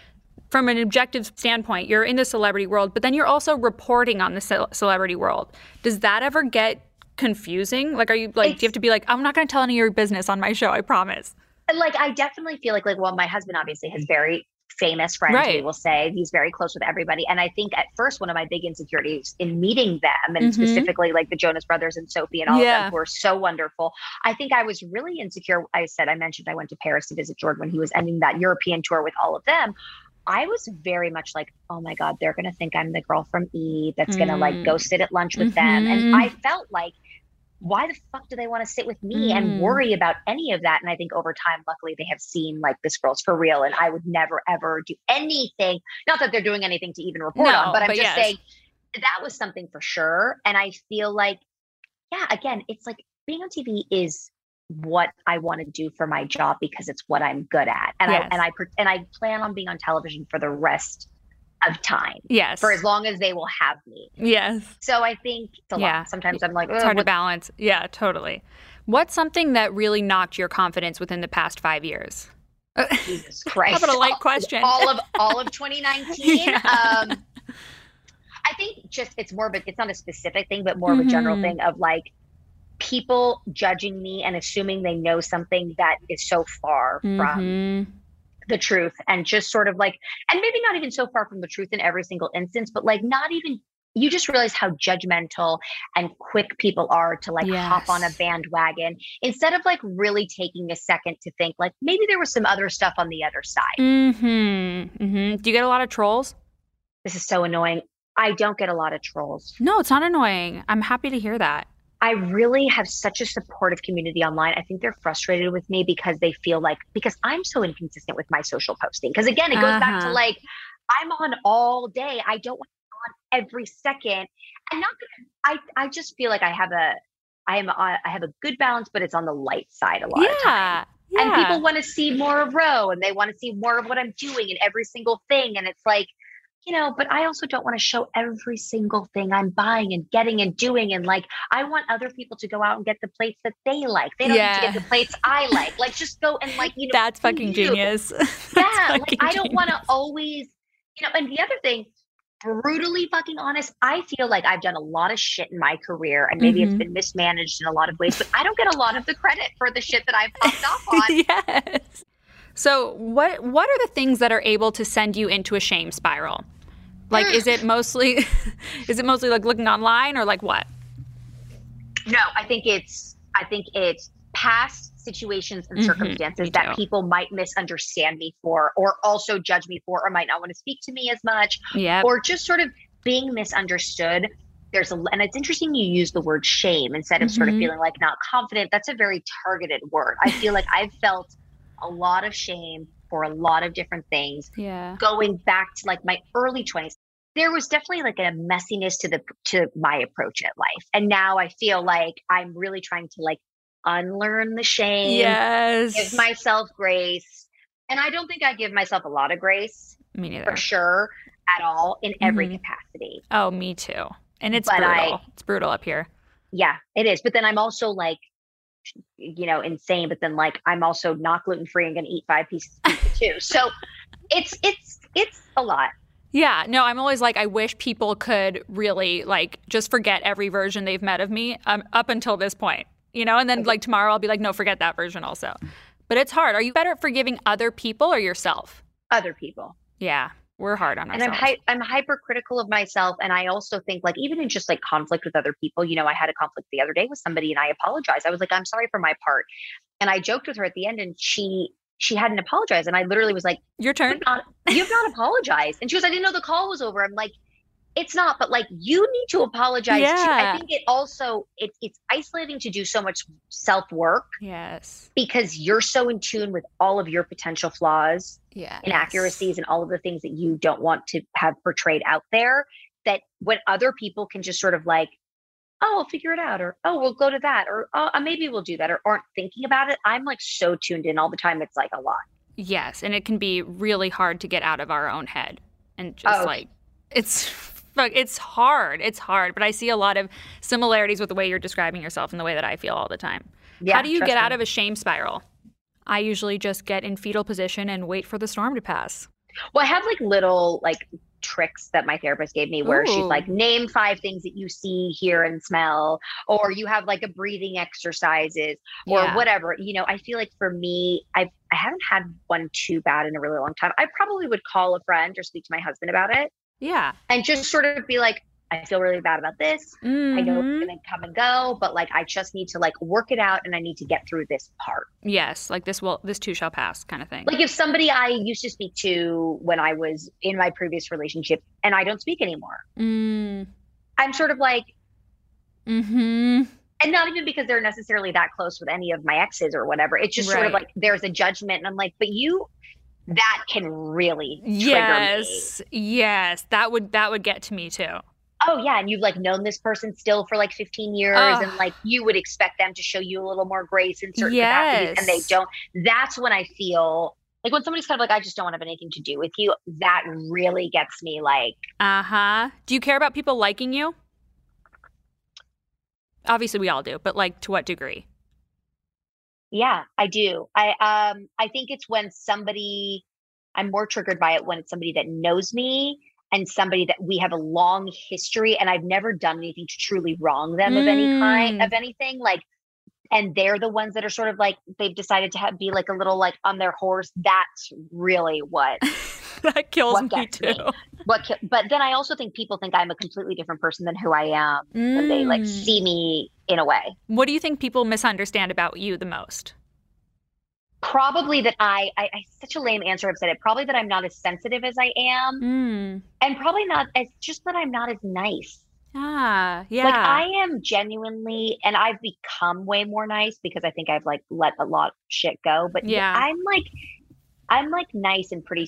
from an objective standpoint, you're in the celebrity world, but then you're also reporting on the ce- celebrity world. Does that ever get confusing? Like, are you like, it's, do you have to be like, I'm not going to tell any of your business on my show, I promise? Like, I definitely feel like, like, well, my husband obviously has very famous friends, right. we will say. He's very close with everybody. And I think at first, one of my big insecurities in meeting them, and mm-hmm. specifically like the Jonas Brothers and Sophie and all yeah. of them who are so wonderful. I think I was really insecure. I said, I mentioned I went to Paris to visit Jordan when he was ending that European tour with all of them. I was very much like, oh my God, they're going to think I'm the girl from E that's mm. going to like go sit at lunch with mm-hmm. them. And mm-hmm. I felt like, why the fuck do they want to sit with me mm. and worry about any of that? And I think over time, luckily, they have seen like this girl's for real, and I would never ever do anything. Not that they're doing anything to even report no, on, but I'm but just yes. saying that was something for sure. And I feel like, yeah, again, it's like being on TV is what I want to do for my job because it's what I'm good at, and yes. I and I and I plan on being on television for the rest of time. Yes. For as long as they will have me. Yes. So I think yeah. Lot. Sometimes I'm like, it's hard to balance. Yeah, totally. What's something that really knocked your confidence within the past five years? Jesus Christ. How about a light question? All of all of 2019. yeah. Um I think just it's more of a it's not a specific thing, but more of a general mm-hmm. thing of like people judging me and assuming they know something that is so far mm-hmm. from the truth and just sort of like, and maybe not even so far from the truth in every single instance, but like not even you just realize how judgmental and quick people are to like yes. hop on a bandwagon instead of like really taking a second to think like maybe there was some other stuff on the other side. Mm-hmm. Mm-hmm. Do you get a lot of trolls? This is so annoying. I don't get a lot of trolls. No, it's not annoying. I'm happy to hear that. I really have such a supportive community online. I think they're frustrated with me because they feel like because I'm so inconsistent with my social posting. Because again, it goes uh-huh. back to uh-huh. like I'm on all day. I don't want to on every second. And not I I just feel like I have a I am I have a good balance, but it's on the light side a lot yeah. of time. Yeah. And people want to see more of Row and they want to see more of what I'm doing in every single thing. And it's like, you know, but I also don't want to show every single thing I'm buying and getting and doing. And like, I want other people to go out and get the plates that they like. They don't yeah. need to get the plates I like. Like, just go and like, you know, that's fucking genius. That's yeah. Fucking like, I don't want to always, you know, and the other thing, brutally fucking honest, I feel like I've done a lot of shit in my career and maybe mm-hmm. it's been mismanaged in a lot of ways, but I don't get a lot of the credit for the shit that I've popped off on. yes. So what what are the things that are able to send you into a shame spiral? Like is it mostly is it mostly like looking online or like what? No, I think it's I think it's past situations and mm-hmm, circumstances that people might misunderstand me for or also judge me for or might not want to speak to me as much. Yeah. Or just sort of being misunderstood there's a and it's interesting you use the word shame instead of mm-hmm. sort of mm-hmm. feeling like not confident that's a very targeted word i feel like i've felt a lot of shame for a lot of different things. Yeah. Going back to like my early 20s, there was definitely like a messiness to the to my approach at life. And now I feel like I'm really trying to like unlearn the shame. Yes. Give myself grace. And I don't think I give myself a lot of grace. Me neither. For sure at all in every mm-hmm. capacity. Oh, me too. And it's but brutal. I, it's brutal up here. Yeah, it is. But then I'm also like you know, insane. But then like I'm also not gluten free and gonna eat five pieces of pizza too. So it's it's it's a lot. Yeah, no, I'm always like, I wish people could really like just forget every version they've met of me um, up until this point, you know, and then like tomorrow I'll be like, no, forget that version also. But it's hard. Are you better at forgiving other people or yourself? Other people. Yeah. We're hard on ourselves. And I'm hi- I'm hypercritical of myself, and I also think like even in just like conflict with other people. You know, I had a conflict the other day with somebody, and I apologized. I was like, I'm sorry for my part, and I joked with her at the end, and she she hadn't apologized, and I literally was like, Your turn. You've not, you've not apologized, and she was, I didn't know the call was over. I'm like, it's not but like you need to apologize yeah. too i think it also it, it's isolating to do so much self-work yes because you're so in tune with all of your potential flaws yeah inaccuracies and all of the things that you don't want to have portrayed out there that when other people can just sort of like oh we'll figure it out or oh we'll go to that or oh uh, maybe we'll do that or aren't thinking about it i'm like so tuned in all the time it's like a lot yes and it can be really hard to get out of our own head and just oh. like it's it's hard. It's hard, but I see a lot of similarities with the way you're describing yourself and the way that I feel all the time. Yeah, How do you get me. out of a shame spiral? I usually just get in fetal position and wait for the storm to pass. Well, I have like little like tricks that my therapist gave me where Ooh. she's like name five things that you see hear and smell or you have like a breathing exercises or yeah. whatever you know i feel like for me i've i haven't had one too bad in a really long time i probably would call a friend or speak to my husband about it yeah and just sort of be like I feel really bad about this. Mm-hmm. I know it's mm-hmm. going to come and go, but like I just need to like work it out and I need to get through this part. Yes, like this will this too shall pass kind of thing. Like if somebody I used to speak to when I was in my previous relationship and I don't speak anymore. Mm. I'm sort of like mhm and not even because they're necessarily that close with any of my exes or whatever. It's just right. sort of like there's a judgment and I'm like, but you that can really yes me. yes that would that would get to me too. Oh yeah and you've like known this person still for like 15 years and like you would expect them to show you a little more grace in certain yes. capacities and they don't. That's when i feel like when somebody's kind of like i just don't want to have anything to do with you that really gets me like uh-huh. Do you care about people liking you? Obviously we all do but like to what degree yeah i do i um i think it's when somebody i'm more triggered by it when it's somebody that knows me and somebody that we have a long history and I've never done anything to truly wrong them mm. of any kind mm. of anything like and they're the ones that are sort of like they've decided to have, be like a little like on their horse that's really what that kills me too me. What but then I also think people think I'm a completely different person than who I am mm. when they like mm. see me in a way what do you think people misunderstand about you the most probably that I, I, I such a lame answer i've said it probably that i'm not as sensitive as i am mm. and probably not as just that i'm not as nice ah yeah like i am genuinely and i've become way more nice because i think i've like let a lot of shit go but yeah i'm like i'm like nice and pretty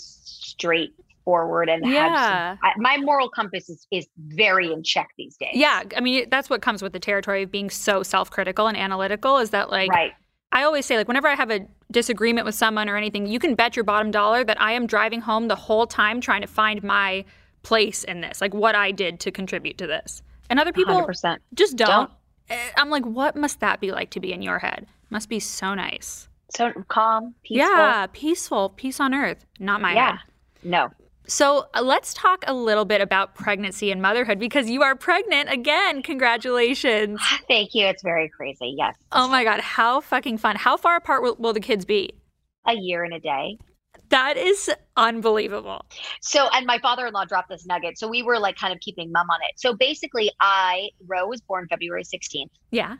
straightforward and yeah. Some, I, my moral compass is, is very in check these days. Yeah, I mean that's what comes with the territory of being so self-critical and analytical is that like right. I always say, like, whenever I have a disagreement with someone or anything, you can bet your bottom dollar that I am driving home the whole time trying to find my place in this, like what I did to contribute to this. And other people 100%. just don't. don't. Eh, I'm like, what must that be like to be in your head? Must be so nice. So calm, peaceful. Yeah, peaceful, peace on earth. Not my yeah. head. No. So uh, let's talk a little bit about pregnancy and motherhood because you are pregnant again. Congratulations. Thank you. It's very crazy. Yes. Oh my God. How fucking fun. How far apart will, will the kids be? A year and a day. That is unbelievable. So, and my father in law dropped this nugget. So, we were like kind of keeping mum on it. So, basically, I, Row was born February 16th. Yeah.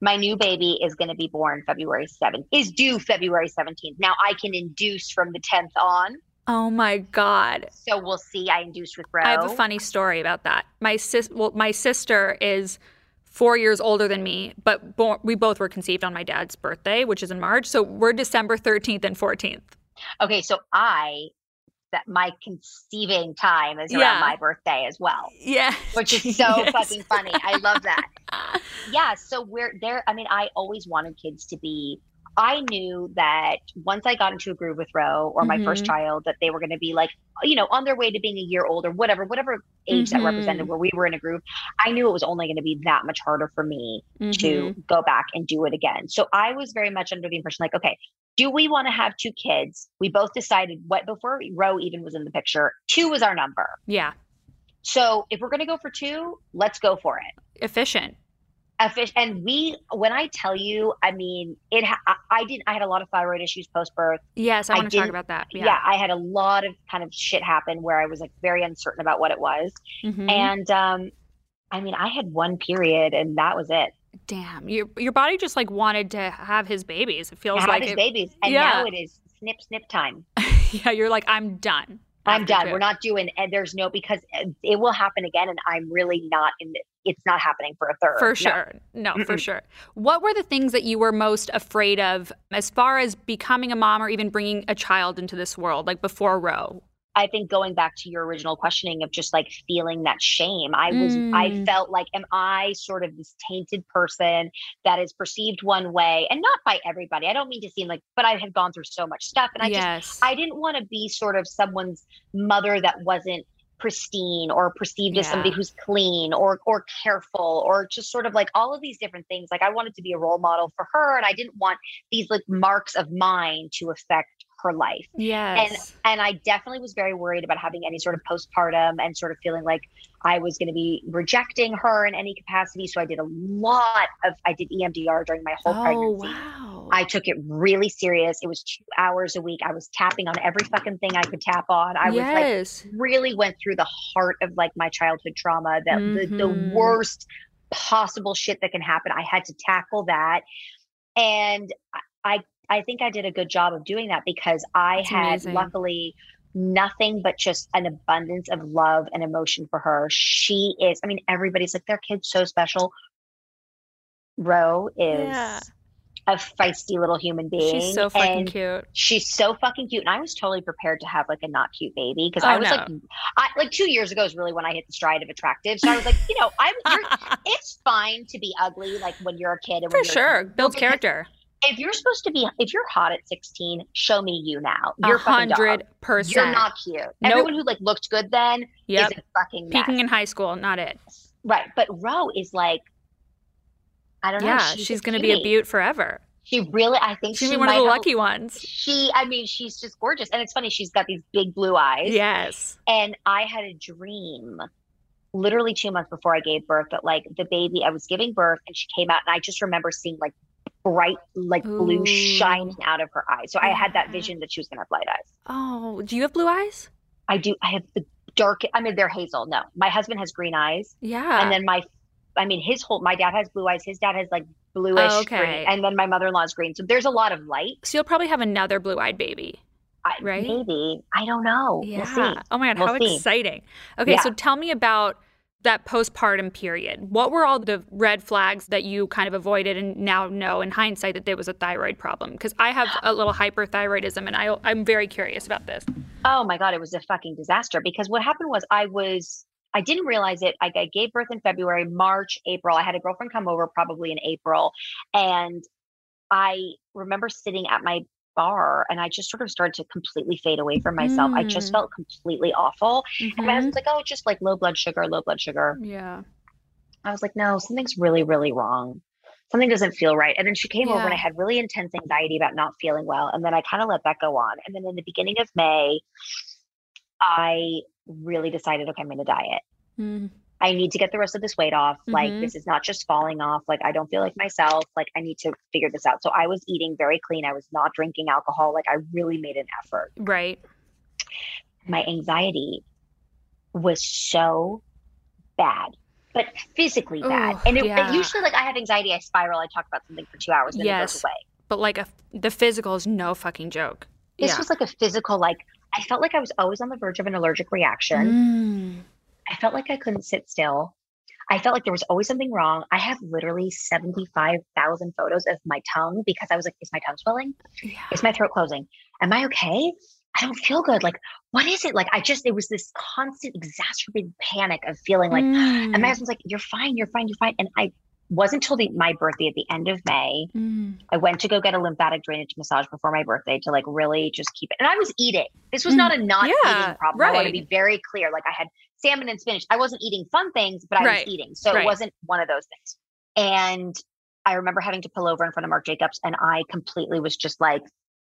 My new baby is going to be born February 7th, is due February 17th. Now, I can induce from the 10th on. Oh my god! So we'll see. I induced with Row. I have a funny story about that. My sis, well, my sister is four years older than me, but bo- we both were conceived on my dad's birthday, which is in March. So we're December thirteenth and fourteenth. Okay, so I that my conceiving time is around yeah. my birthday as well. Yeah. Which is so yes. fucking funny. I love that. yeah. So we're there. I mean, I always wanted kids to be I knew that once I got into a groove with Row or my mm-hmm. first child, that they were going to be like, you know, on their way to being a year old or whatever, whatever age mm-hmm. that represented where we were in a groove. I knew it was only going to be that much harder for me mm-hmm. to go back and do it again. So I was very much under the impression like, okay, do we want to have two kids? We both decided what before Row even was in the picture, two was our number. Yeah. So if we're going to go for two, let's go for it. Efficient fish and we when i tell you i mean it ha- I, didn't i had a lot of thyroid issues post birth yes i want to talk about that yeah. yeah. i had a lot of kind of shit happen where i was like very uncertain about what it was mm-hmm. and um i mean i had one period and that was it damn your your body just like wanted to have his babies it feels have like his it, babies and yeah. now it is snip snip time yeah you're like i'm done I'm done. We're not doing, and there's no because it will happen again, and I'm really not in. It's not happening for a third. For sure, no, no for sure. What were the things that you were most afraid of as far as becoming a mom or even bringing a child into this world, like before Row? I think going back to your original questioning of just like feeling that shame, I was, mm. I felt like, am I sort of this tainted person that is perceived one way and not by everybody? I don't mean to seem like, but I had gone through so much stuff and I yes. just, I didn't want to be sort of someone's mother that wasn't pristine or perceived yeah. as somebody who's clean or or careful or just sort of like all of these different things like i wanted to be a role model for her and i didn't want these like marks of mine to affect her life yes and and i definitely was very worried about having any sort of postpartum and sort of feeling like i was going to be rejecting her in any capacity so i did a lot of i did emdr during my whole oh, pregnancy wow I took it really serious. It was two hours a week. I was tapping on every fucking thing I could tap on. I yes. was like, really went through the heart of like my childhood trauma, that mm-hmm. the, the mm-hmm. worst possible shit that can happen. I had to tackle that. And I, I think I did a good job of doing that because I That's had amazing. luckily nothing but just an abundance of love and emotion for her. She is, I mean, everybody's like, their kid's so special. Row is yeah a feisty little human being. She's so fucking cute. She's so fucking cute. And I was totally prepared to have like a not cute baby because oh, I was no. like, I, like two years ago is really when I hit the stride of attractive. So I was like, you know, I'm. it's fine to be ugly, like when you're a kid. And For sure, builds character. If you're supposed to be, if you're hot at 16, show me you now. You're hundred percent. You're not cute. Nope. Everyone who like looked good then yep. is a fucking mess. peaking in high school. Not it. Right, but Row is like I don't yeah, know. she's, she's going to be a beaut forever. She really, I think she's she one of the lucky ones. She, I mean, she's just gorgeous, and it's funny. She's got these big blue eyes. Yes. And I had a dream, literally two months before I gave birth, that like the baby, I was giving birth, and she came out, and I just remember seeing like bright, like Ooh. blue shining out of her eyes. So yeah. I had that vision that she was going to have light eyes. Oh, do you have blue eyes? I do. I have the dark. I mean, they're hazel. No, my husband has green eyes. Yeah. And then my I mean, his whole my dad has blue eyes. His dad has like bluish oh, okay. green, and then my mother in law is green. So there's a lot of light. So you'll probably have another blue eyed baby. I, right? Maybe. I don't know. Yeah. We'll oh my God, we'll how see. exciting. Okay, yeah. so tell me about that postpartum period. What were all the red flags that you kind of avoided and now know in hindsight that there was a thyroid problem? Because I have a little hyperthyroidism and I, I'm very curious about this. Oh my God, it was a fucking disaster because what happened was I was I didn't realize it. I, I gave birth in February, March, April. I had a girlfriend come over probably in April. And I remember sitting at my bar and I just sort of started to completely fade away from myself. Mm. I just mm. felt completely awful. Mm-hmm. And my husband's like, oh, it's just like low blood sugar, low blood sugar. Yeah. I was like, no, something's really, really wrong. Something doesn't feel right. And then she came yeah. over and I had really intense anxiety about not feeling well. And then I kind of let that go on. And then in the beginning of May, I really decided, okay, I'm going to diet. Mm. I need to get the rest of this weight off. Mm-hmm. Like, this is not just falling off. Like, I don't feel like myself. Like, I need to figure this out. So, I was eating very clean. I was not drinking alcohol. Like, I really made an effort. Right. My anxiety was so bad, but physically bad. Ooh, and, it, yeah. usually, like, I have anxiety, I spiral, I talk about something for two hours, and yes. it goes away. But, like, a, the physical is no fucking joke. This yeah. was like a physical, like, I felt like I was always on the verge of an allergic reaction. Mm. I felt like I couldn't sit still. I felt like there was always something wrong. I have literally 75,000 photos of my tongue because I was like, is my tongue swelling? Yeah. Is my throat closing? Am I okay? I don't feel good. Like, what is it? Like, I just, it was this constant exacerbated panic of feeling like, mm. and my mm. husband's like, you're fine, you're fine, you're fine. And I wasn't until the, my birthday at the end of May. Mm. I went to go get a lymphatic drainage massage before my birthday to like really just keep it. And I was eating. This was mm. not a not yeah, eating problem. Right. I want to be very clear. Like I had salmon and spinach. I wasn't eating fun things, but I right. was eating. So right. it wasn't one of those things. And I remember having to pull over in front of Marc Jacobs and I completely was just like,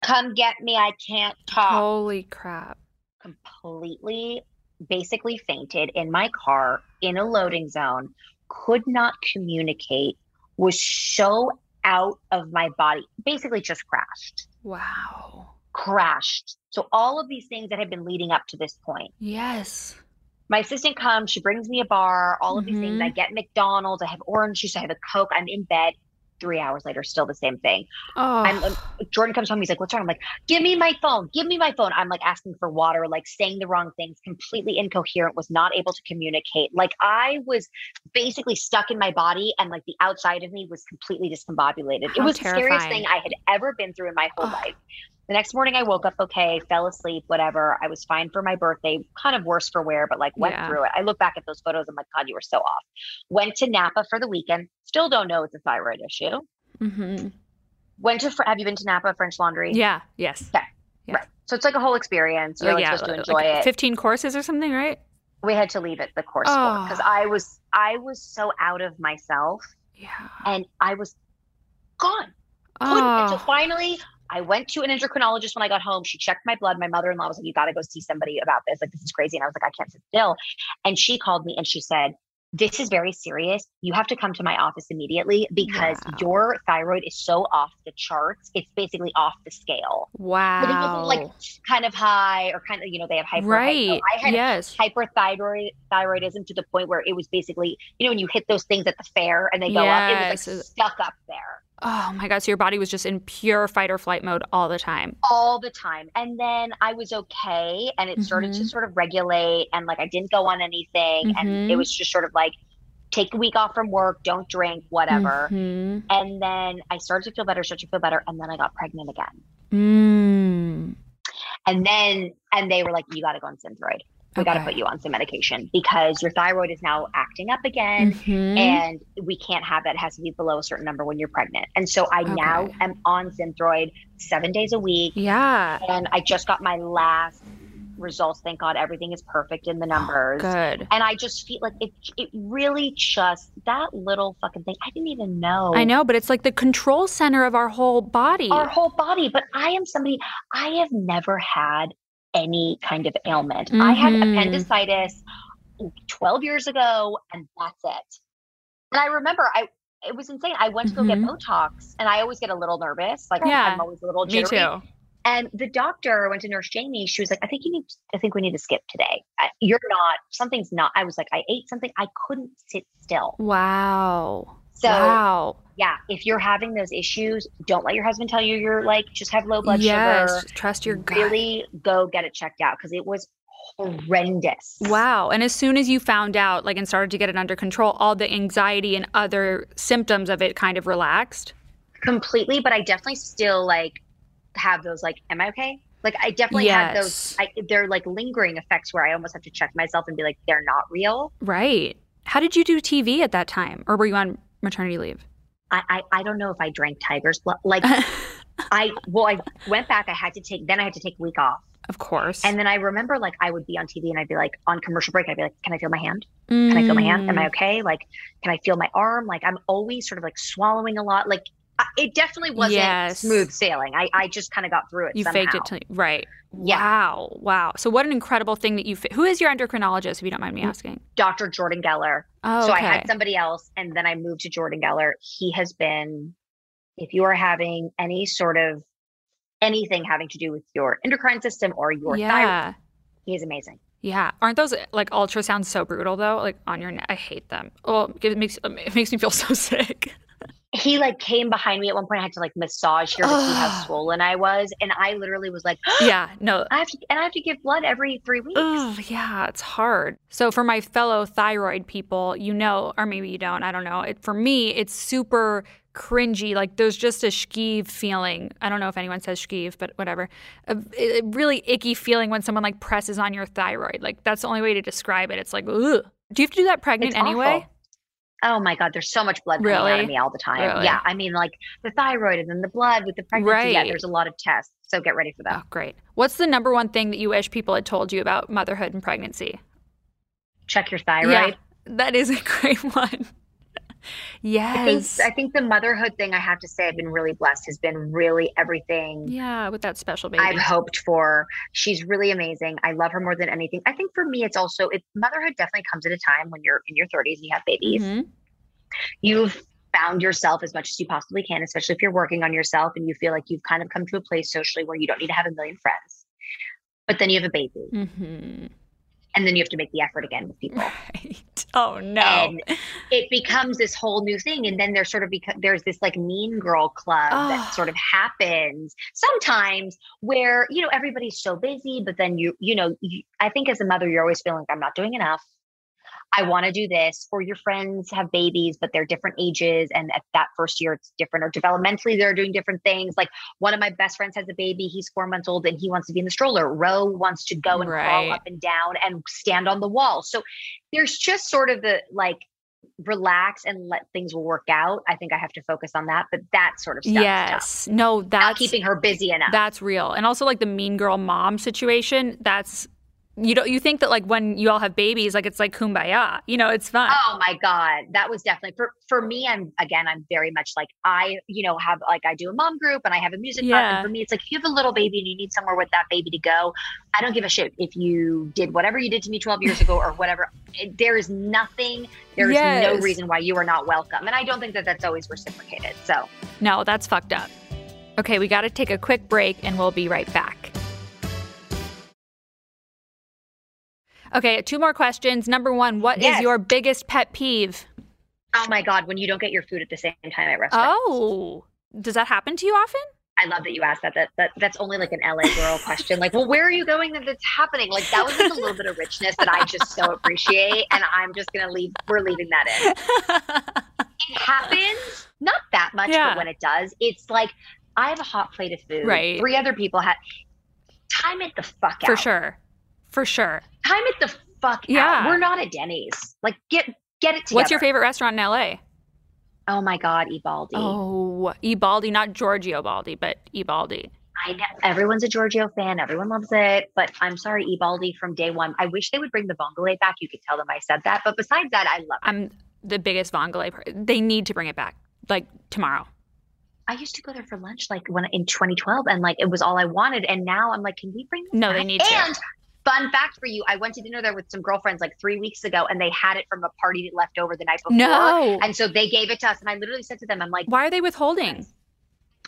come get me. I can't talk. Holy crap. Completely basically fainted in my car in a loading zone could not communicate, was so out of my body, basically just crashed. Wow. Crashed. So all of these things that had been leading up to this point. Yes. My assistant comes, she brings me a bar, all of mm-hmm. these things. I mm-hmm. get McDonald's, I have orange juice, I have a Coke, I'm in bed three hours later, still the same thing. Oh. I'm, um, Jordan comes home. He's like, "What's wrong?" I'm like, "Give me my phone. Give me my phone." I'm like asking for water, like saying the wrong things, completely incoherent. Was not able to communicate. Like I was basically stuck in my body, and like the outside of me was completely discombobulated. How it was terrifying. the scariest thing I had ever been through in my whole oh. life. The next morning, I woke up okay, fell asleep, whatever. I was fine for my birthday, kind of worse for wear, but like went yeah. through it. I look back at those photos. I'm like, God, you were so off. Went to Napa for the weekend. Still don't know it's a thyroid issue. Mm-hmm. Went to, have you been to Napa French Laundry? Yeah. Yes. Okay. Yes. Right. So it's like a whole experience. You're oh, like yeah, supposed to enjoy like it. 15 courses or something, right? We had to leave it the course oh. because I was I was so out of myself. Yeah. And I was gone. Oh. So finally I went to an endocrinologist when I got home. She checked my blood. My mother-in-law was like, "You got to go see somebody about this. Like, this is crazy." And I was like, "I can't sit still." And she called me and she said, this is very serious. You have to come to my office immediately because wow. your thyroid is so off the charts. It's basically off the scale. Wow. But it wasn't like kind of high or kind of, you know, they have hyper. Right. I had yes. hyperthyroid thyroidism to the point where it was basically, you know, when you hit those things at the fair and they go yes. up, it was like stuck up there. Oh my God. So your body was just in pure fight or flight mode all the time. All the time. And then I was okay and it started mm-hmm. to sort of regulate and like I didn't go on anything. Mm-hmm. And it mm-hmm. was just sort of like, take a week off from work, don't drink, whatever. Mm-hmm. And then I started to feel better, started to feel better. And then I got pregnant again. Mm. And then, and they were like, you got to go on Synthroid we okay. got to put you on some medication because your thyroid is now acting up again mm-hmm. and we can't have that it has to be below a certain number when you're pregnant. And so i okay. now am on synthroid seven days a week yeah. and i just got my last results. Thank god everything is perfect in the numbers. oh, good. And i just feel like it it really just that little fucking thing i didn't even know. I know but it's like the control center of our whole body. Our whole body but i am somebody i have never had any kind of ailment. Mm-hmm. I had mm-hmm. appendicitis 12 years ago, and that's it. And I remember I it was insane. I went to go mm-hmm. get Botox, and I always get a little nervous. Like yeah, I'm always a little jittery. Me too. And the doctor went to Nurse Jamie. She was like, "I think you need. I think we need to skip today. You're not. Something's not." I was like, "I ate something. I couldn't sit still." Wow. So wow. yeah, if you're having those issues, don't let your husband tell you you're like just have low blood yes, sugar. Trust your gut. Really go get it checked out because it was horrendous. Wow. And as soon as you found out like and started to get it under control, all the anxiety and other symptoms of it kind of relaxed? Completely, but I definitely still like have those like am I okay? Like I definitely yes. had those I, they're like lingering effects where I almost have to check myself and be like they're not real. Right. How did you do TV at that time? Or were you on maternity leave? I, I, I don't know if I drank tiger's blood. Like I well, I went back. I had to take then I had to take a week off. Of course. And then I remember like I would be on TV and I'd be like on commercial break. I'd be like, "Can I feel my hand? Can I feel my hand? Am I mm. okay? Like, can I feel my arm? Like, I'm always sort of like swallowing a lot. Like, it definitely wasn't yes. smooth sailing. I, I just kind of got through it. You somehow. faked it, till, right? Yeah. Wow, wow. So what an incredible thing that you. Fi- Who is your endocrinologist, if you don't mind me mm, asking? Dr. Jordan Geller. Oh, okay. So I had somebody else, and then I moved to Jordan Geller. He has been, if you are having any sort of anything having to do with your endocrine system or your yeah. thyroid, he is amazing. Yeah, aren't those like ultrasounds so brutal though? Like on your neck, I hate them. Oh, it makes it makes me feel so sick he like came behind me at one point. I had to like massage here to see how swollen I was, and I literally was like, "Yeah, no." I have to, and I have to give blood every three weeks. Oh, yeah, it's hard. So for my fellow thyroid people, you know, or maybe you don't, I don't know. It, for me, it's super cringy. Like there's just a skeeve feeling. I don't know if anyone says skeeve, but whatever. A, a, really icky feeling when someone like presses on your thyroid. Like that's the only way to describe it. It's like, ugh. Do you have to do that pregnant it's anyway? Awful. Oh my God, there's so much blood really? coming out of me all the time. Really? Yeah. I mean, like the thyroid and then the blood with the pregnancy. Right. Yeah, there's a lot of tests. So get ready for that. Oh, great. What's the number one thing that you wish people had told you about motherhood and pregnancy? Check your thyroid. Yeah, that is a great one. Yes. I think, I think the motherhood thing I have to say I've been really blessed has been really everything. Yeah, with that special baby. I've hoped for. She's really amazing. I love her more than anything. I think for me, it's also, it, motherhood definitely comes at a time when you're in your 30s and you have babies. Mm-hmm you've found yourself as much as you possibly can, especially if you're working on yourself and you feel like you've kind of come to a place socially where you don't need to have a million friends. But then you have a baby. Mm-hmm. And then you have to make the effort again with people. Right. Oh no! And it becomes this whole new thing, and then there's sort of because there's this like mean girl club oh. that ah. sort of happens sometimes where you know everybody's so busy, but then you you know you, I think as a mother you're always feeling like I'm not doing enough. I want to do this, or your friends have babies, but they're different ages. And at that first year, it's different, or developmentally, they're doing different things. Like one of my best friends has a baby, he's four months old, and he wants to be in the stroller. Row wants to go and right. crawl up and down and stand on the wall. So there's just sort of the like, relax and let things will work out. I think I have to focus on that, but that sort of stuff. Yes. No, that's Not keeping her busy enough. That's real. And also like the mean girl mom situation, that's you don't you think that like when you all have babies like it's like kumbaya you know it's fun oh my god that was definitely for for me i'm again i'm very much like i you know have like i do a mom group and i have a music yeah. and for me it's like if you have a little baby and you need somewhere with that baby to go i don't give a shit if you did whatever you did to me 12 years ago or whatever there is nothing there is yes. no reason why you are not welcome and i don't think that that's always reciprocated so no that's fucked up okay we got to take a quick break and we'll be right back Okay, two more questions. Number one, what yes. is your biggest pet peeve? Oh my God, when you don't get your food at the same time at restaurants. Oh, does that happen to you often? I love that you asked that. That, that that's only like an LA girl question. Like, well, where are you going that it's happening? Like that was like a little bit of richness that I just so appreciate, and I'm just gonna leave. We're leaving that in. it happens, not that much, yeah. but when it does, it's like I have a hot plate of food. Right. Three other people have. Time it the fuck out. For sure. For sure. Time it the fuck yeah. out. We're not at Denny's. Like get get it together. What's your favorite restaurant in LA? Oh my god, Ebaldi. Oh, Ebaldi, not Giorgio Baldi, but Ebaldi. I know everyone's a Giorgio fan. Everyone loves it. But I'm sorry, Ebaldi from day one. I wish they would bring the vongole back. You could tell them I said that. But besides that, I love it. I'm the biggest vongole. They need to bring it back, like tomorrow. I used to go there for lunch, like when in 2012, and like it was all I wanted. And now I'm like, can we bring? no, back? they need and to. Fun fact for you, I went to dinner there with some girlfriends like three weeks ago and they had it from a party that left over the night before. No. And so they gave it to us. And I literally said to them, I'm like, Why are they withholding?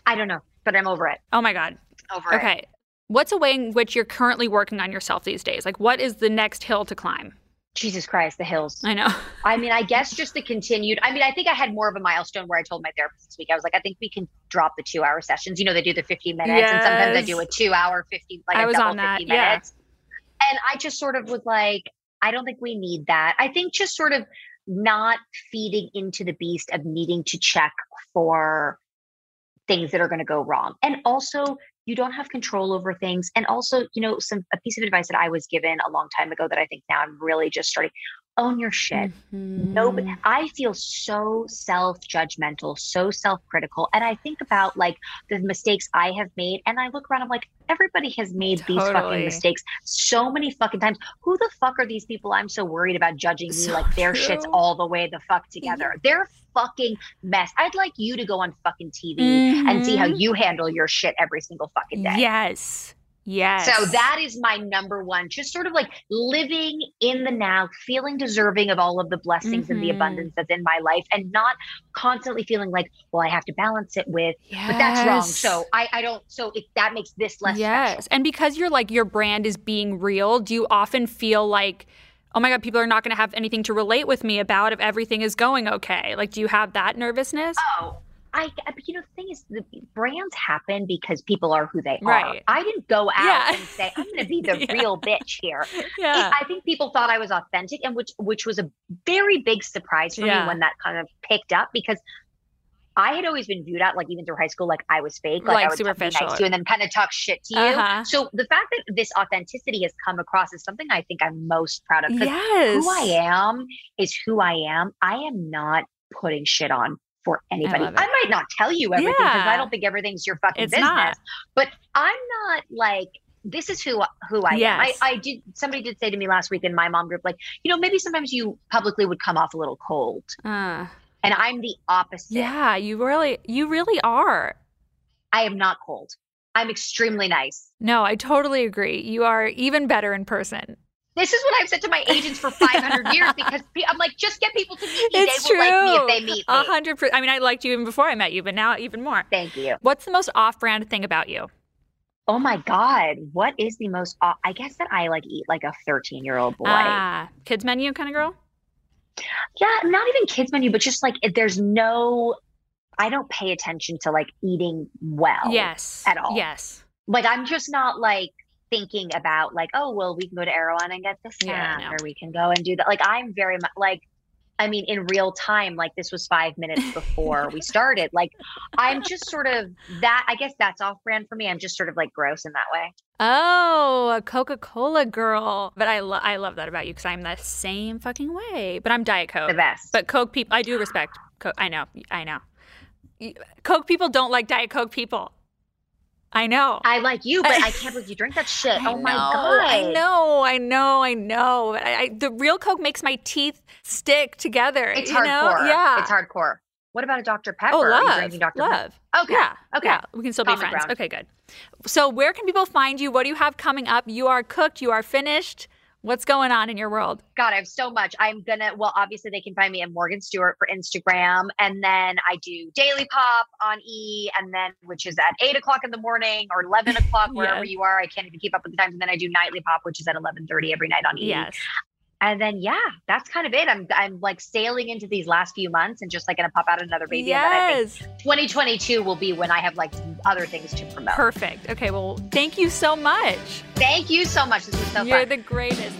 I don't know, but I'm over it. Oh my God. Over okay. it. Okay. What's a way in which you're currently working on yourself these days? Like, what is the next hill to climb? Jesus Christ, the hills. I know. I mean, I guess just the continued. I mean, I think I had more of a milestone where I told my therapist this week, I was like, I think we can drop the two hour sessions. You know, they do the 15 minutes, yes. and sometimes I do a two hour 50, like I a was double on that. 50 minutes. Yeah and I just sort of was like, I don't think we need that. I think just sort of not feeding into the beast of needing to check for things that are going to go wrong. And also, you don't have control over things. And also, you know, some a piece of advice that I was given a long time ago that I think now I'm really just starting own your shit. Mm-hmm. No, I feel so self judgmental, so self critical. And I think about like the mistakes I have made. And I look around, I'm like, everybody has made totally. these fucking mistakes so many fucking times. Who the fuck are these people I'm so worried about judging me like their true. shit's all the way the fuck together? Yeah. They're fucking mess. I'd like you to go on fucking TV mm-hmm. and see how mm-hmm. you handle your shit every single fucking day. Yes. Yes. So that is my number one, just sort of like living in the now, feeling deserving of all of the blessings mm-hmm. and the mm-hmm. abundance that's in my life and not constantly feeling like, well, I have to balance it with, yes. but that's wrong. So I, I don't, so it, that makes this less Yes. Special. And because you're like, your brand is being real, do you often feel like, oh my God, people are not going to have anything to relate with me about if everything is going okay? Like, do you have that nervousness? Oh, I, you know, the thing is, the brands happen because people are who they right. are. I didn't go out yeah. and say I'm going to be the yeah. real bitch here. Yeah. I think people thought I was authentic, and which which was a very big surprise for yeah. me when that kind of picked up because I had always been viewed at like even through high school, like I was fake, like, like I would superficial. nice to you and then kind of talk shit to you. Uh-huh. So the fact that this authenticity has come across is something I think I'm most proud of. Yes. Who I am is who I am. I am not putting shit on for anybody. I, I, might not tell you everything because yeah. I don't think everything's your fucking it's business. Not. But I'm not like this is who who I yes. am. I, I did somebody did say to me last week in my mom group, like, you know, maybe sometimes you publicly would come off a little cold. Uh, and I'm the opposite. Yeah, you really you really are. I am not cold. I'm extremely nice. No, I totally agree. You are even better in person. This is what I've said to my agents for 500 years because I'm like, just get people to meet me. It's they true. will like me if they meet me. A hundred percent. I mean, I liked you even before I met you, but now even more. Thank you. What's the most off-brand thing about you? Oh my god, what is the most? Off- I guess that I like eat like a 13 year old boy. Ah, kids menu kind of girl. Yeah, not even kids menu, but just like there's no. I don't pay attention to like eating well. Yes. At all. Yes. Like I'm just not like thinking about like, oh, well, we can go to Erewhon and get this snack, yeah, or we can go and do that. Like, I'm very much like, I mean, in real time, like this was five minutes before we started. Like, I'm just sort of that. I guess that's off brand for me. I'm just sort of like gross in that way. Oh, a Coca Cola girl. But I love I love that about you because I'm the same fucking way. But I'm Diet Coke. The best. But Coke people, I do respect Coke. I know. I know. Coke people don't like Diet Coke people. I know. I like you, but I can't believe you drink that shit. I oh my know, god. I know, I know, I know. I, I, the real Coke makes my teeth stick together. It's hardcore. Know? Yeah, it's hardcore. What about a Dr. Oh, Pepper? Oh, love. Dr. love. Pepper? Okay. Yeah. Okay. Yeah. We can still Common be friends. Ground. Okay, good. So, where can people find you? What do you have coming up? You are cooked. You are finished. What's going on in your world? God, I have so much. I'm gonna. Well, obviously they can find me at Morgan Stewart for Instagram, and then I do Daily Pop on E, and then which is at eight o'clock in the morning or eleven o'clock wherever yes. you are. I can't even keep up with the times, and then I do Nightly Pop, which is at eleven thirty every night on E. Yes and then yeah, that's kind of it. I'm I'm like sailing into these last few months and just like gonna pop out another baby. Yes. 2022 will be when I have like other things to promote. Perfect. Okay. Well, thank you so much. Thank you so much. This was so You're fun. the greatest.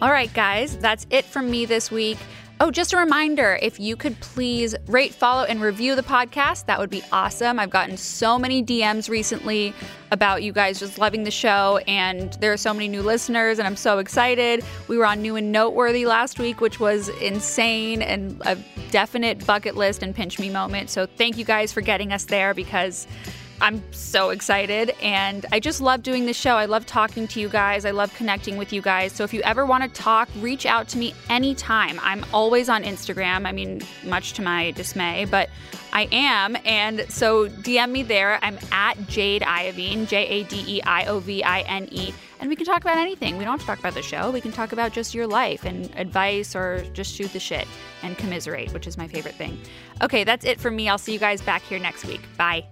All right, guys, that's it from me this week. Oh, just a reminder if you could please rate, follow, and review the podcast, that would be awesome. I've gotten so many DMs recently about you guys just loving the show, and there are so many new listeners, and I'm so excited. We were on New and Noteworthy last week, which was insane and a definite bucket list and pinch me moment. So thank you guys for getting us there because I'm so excited and I just love doing this show. I love talking to you guys. I love connecting with you guys. So if you ever want to talk, reach out to me anytime. I'm always on Instagram. I mean, much to my dismay, but I am. And so DM me there. I'm at Jade Iovine, J A D E I O V I N E. And we can talk about anything. We don't have to talk about the show. We can talk about just your life and advice or just shoot the shit and commiserate, which is my favorite thing. Okay, that's it for me. I'll see you guys back here next week. Bye.